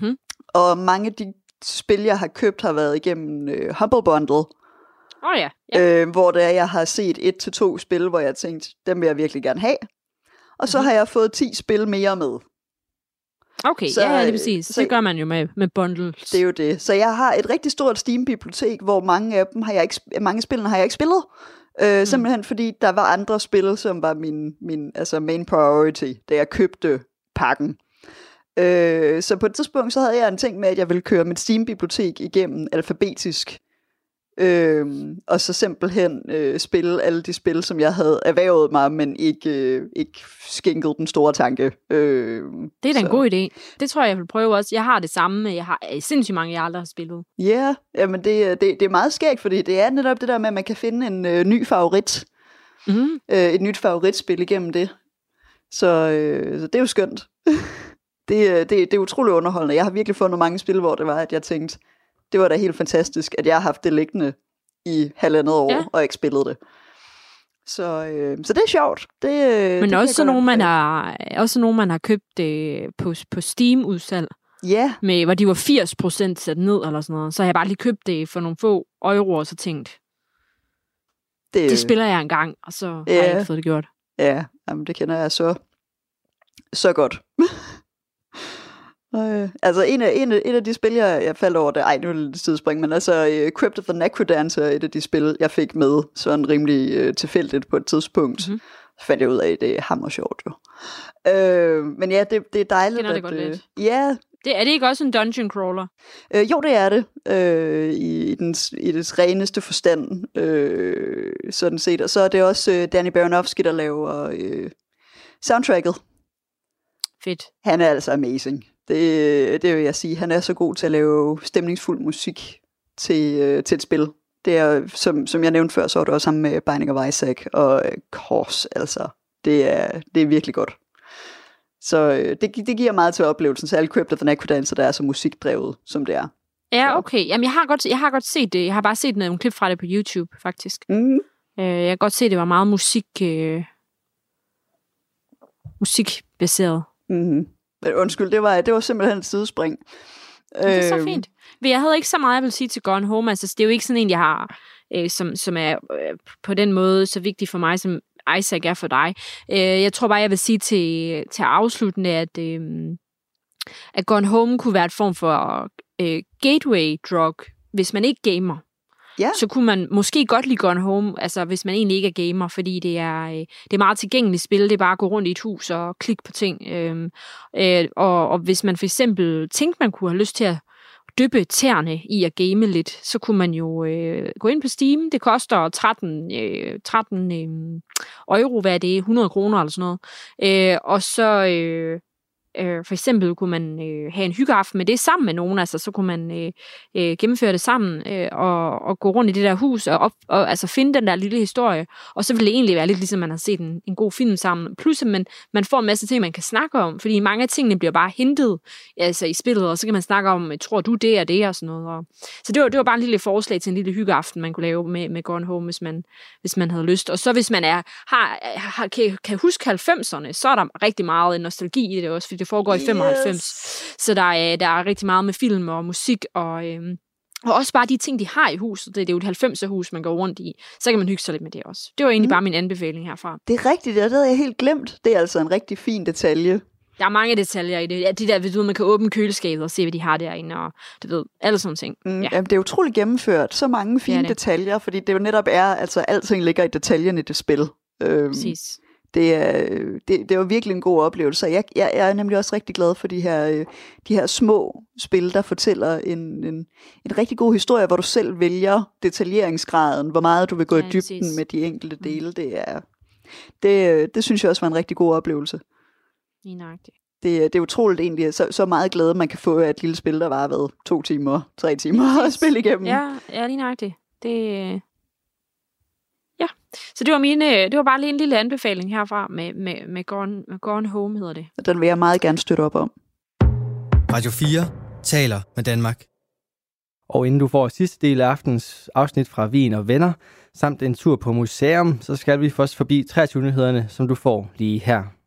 Speaker 3: Mhm.
Speaker 4: Og mange af de spil, jeg har købt, har været igennem øh, Humble Bundle.
Speaker 3: Oh, ja. ja.
Speaker 4: øh, hvor det er, jeg har set et til to spil, hvor jeg har tænkt, dem vil jeg virkelig gerne have. Og så
Speaker 3: Mhm.
Speaker 4: har jeg fået 10 spil mere med.
Speaker 3: Okay,
Speaker 4: så,
Speaker 3: ja, ja,
Speaker 4: øh,
Speaker 3: det præcis.
Speaker 4: så-
Speaker 3: Det gør man jo med, med bundles.
Speaker 4: Det er jo det. Så jeg har et rigtig stort Steam-bibliotek, hvor mange af dem har jeg ikke, mange spillene har jeg ikke spillet. Øh, Simpelthen fordi der var andre spil, som var min, min altså main priority, da jeg købte pakken. Øh, så på et tidspunkt, så havde jeg en ting med, at jeg ville køre mit Steam-bibliotek igennem alfabetisk. Øh, og så simpelthen øh, spille alle de spil, som jeg havde erhvervet mig, men ikke, øh, ikke skænket den store tanke. Øh,
Speaker 3: Det er da en god idé. Det tror jeg, jeg vil prøve også. Jeg har det samme. Jeg har øh, sindssygt mange, jeg aldrig har spillet.
Speaker 4: Ja, yeah, jamen det, er- det, det er meget skægt, fordi det er netop det der med, at man kan finde en øh, ny favorit,
Speaker 3: Mm.
Speaker 4: øh, et nyt favoritspil igennem det. Så, øh, så det er jo skønt. det, øh, det, det er utrolig underholdende. Jeg har virkelig fundet mange spil, hvor det var, at jeg tænkte, det var da helt fantastisk, at jeg har haft det liggende i halvandet år,
Speaker 3: Ja.
Speaker 4: og ikke spillet det. Så, øh, så det er sjovt. Det, øh, det
Speaker 3: Men
Speaker 4: kan
Speaker 3: også nogen, man har, også nogen, man har købt øh, på, på Steam-udsalg,
Speaker 4: Ja,
Speaker 3: med, hvor de var 80% sat ned eller sådan noget. Så har jeg bare lige købt det for nogle få euro, og så tænkt,
Speaker 4: det,
Speaker 3: det spiller jeg engang, og så har
Speaker 4: Ja.
Speaker 3: jeg ikke fået det gjort.
Speaker 4: Ja, jamen, det kender jeg så, så godt. øh, altså en af, en, af, en af de spil, jeg, jeg faldt over, det, ej, nu er det lidt sidespring, men altså uh, Crypt of the Necrodancer er et af de spil, jeg fik med sådan rimelig uh, tilfældigt på et tidspunkt.
Speaker 3: Mhm.
Speaker 4: Mm-hmm. Så fandt jeg ud af, at det er hammer sjovt jo. Øh, men ja, det, det er dejligt.
Speaker 3: Kender det
Speaker 4: at,
Speaker 3: godt
Speaker 4: øh,
Speaker 3: lidt.
Speaker 4: Ja,
Speaker 3: Det, er det ikke også en dungeon crawler?
Speaker 4: Øh, jo, det er det. Øh, i, i, den, I dets reneste forstand. Øh, sådan set. Og så er det også øh, Danny Baronowski, der laver øh, soundtracket.
Speaker 3: Fedt.
Speaker 4: Han er altså amazing. Det, det vil jeg sige. Han er så god til at lave stemningsfuld musik til, øh, til et spil. Det er, som, som jeg nævnte før, så er det også sammen med Binding of Isaac og øh, Kors. Altså, det er, det er virkelig godt. Så øh, det, det giver meget til oplevelsen, særligt Crypt of the Necrodancer, der er så musikdrevet, som det er.
Speaker 3: Ja, okay. Jamen, jeg har, godt, jeg har godt set det. Jeg har bare set nogle klip fra det på YouTube, faktisk.
Speaker 4: Mm.
Speaker 3: Øh, jeg kan godt se, at det var meget musik... Øh, musikbaseret.
Speaker 4: Mm-hmm. Men undskyld, det var, det var simpelthen et sidespring.
Speaker 3: Men Det er så
Speaker 4: Øhm,
Speaker 3: fint. Men jeg havde ikke så meget, jeg vil sige til Gone Home. Altså, det er jo ikke sådan en, jeg har, øh, som, som er øh, på den måde så vigtig for mig, som Isaac er for dig. Øh, jeg tror bare, jeg vil sige til, til afsluttende, at, øh, at Gone Home kunne være et form for øh, gateway drug, hvis man ikke gamer.
Speaker 4: Ja.
Speaker 3: Så kunne man måske godt lide Gone Home, altså hvis man egentlig ikke er gamer, fordi det er, øh, det er meget tilgængeligt spil. Det er bare at gå rundt i et hus og klikke på ting. Øh, øh, og, og hvis man for eksempel tænkte, man kunne have lyst til at dyppe tæerne i at game lidt, så kunne man jo øh, gå ind på Steam. Det koster 13, øh, 13 øh, euro, hvad er det, 100 kroner eller sådan noget. Øh, og så øh, øh, for eksempel kunne man øh, have en hyggeaften med det sammen med nogen, altså så kunne man øh, øh, gennemføre det sammen øh, og, og gå rundt i det der hus og, op, og altså finde den der lille historie. Og så ville det egentlig være lidt ligesom, man har set en, en god film sammen. Plus at man, man får en masse ting, man kan snakke om, fordi mange af tingene bliver bare hentet altså i spillet, og så kan man snakke om, øh, tror du det er det, og sådan noget. Og, så det var, det var bare en lille forslag til en lille hyggeaften, man kunne lave med, med Gone Home, hvis man, hvis man havde lyst. Og så hvis man er, har, har, kan, kan huske 90'erne, så er der rigtig meget nostalgi i det også, det foregår i 95.
Speaker 4: Yes.
Speaker 3: Så der er, der er rigtig meget med film og musik, og, øhm, og også bare de ting, de har i huset. Det, det er jo et 90'er hus, man går rundt i. Så kan man hygge sig lidt med det også. Det var egentlig Mm. bare min anbefaling herfra.
Speaker 4: Det er rigtigt, det havde jeg helt glemt. Det er altså en rigtig fin detalje.
Speaker 3: Der er mange detaljer i det. Ja, de der, ved du, man kan åbne køleskabet og se, hvad de har derinde, og du ved, alle sådan ting.
Speaker 4: Mm,
Speaker 3: Ja.
Speaker 4: ja. Jamen, det er utroligt gennemført. Så mange fine
Speaker 3: det.
Speaker 4: detaljer, fordi det jo netop er, altså alting ligger i detaljen i det spil. Øhm,
Speaker 3: Præcis.
Speaker 4: Det, er, det, det var virkelig en god oplevelse. Jeg, jeg, jeg er nemlig også rigtig glad for de her, øh, de her små spil, der fortæller en, en, en rigtig god historie, hvor du selv vælger detaljeringsgraden, hvor meget du vil gå
Speaker 3: Ja,
Speaker 4: i dybden
Speaker 3: præcis.
Speaker 4: med de enkelte
Speaker 3: Mm.
Speaker 4: dele. Det, er, det, det synes jeg også var en rigtig god oplevelse.
Speaker 3: Lige nøjagtigt.
Speaker 4: det, det er utroligt egentlig, så, så meget glæde, man kan få af et lille spil, der var ved to timer, tre timer at spille igennem.
Speaker 3: Ja, ja lige nøjagtigt. Det, ja, så det var, mine, det var bare lige en lille anbefaling herfra med, med, med, Gone, med Gone Home, hedder det.
Speaker 4: Den vil jeg meget gerne støtte op om.
Speaker 1: Radio 4 taler med Danmark.
Speaker 2: Og inden du får sidste del af aftens afsnit fra Vin og Venner, samt en tur på museum, så skal vi først forbi 23 nyhederne, som du får lige her.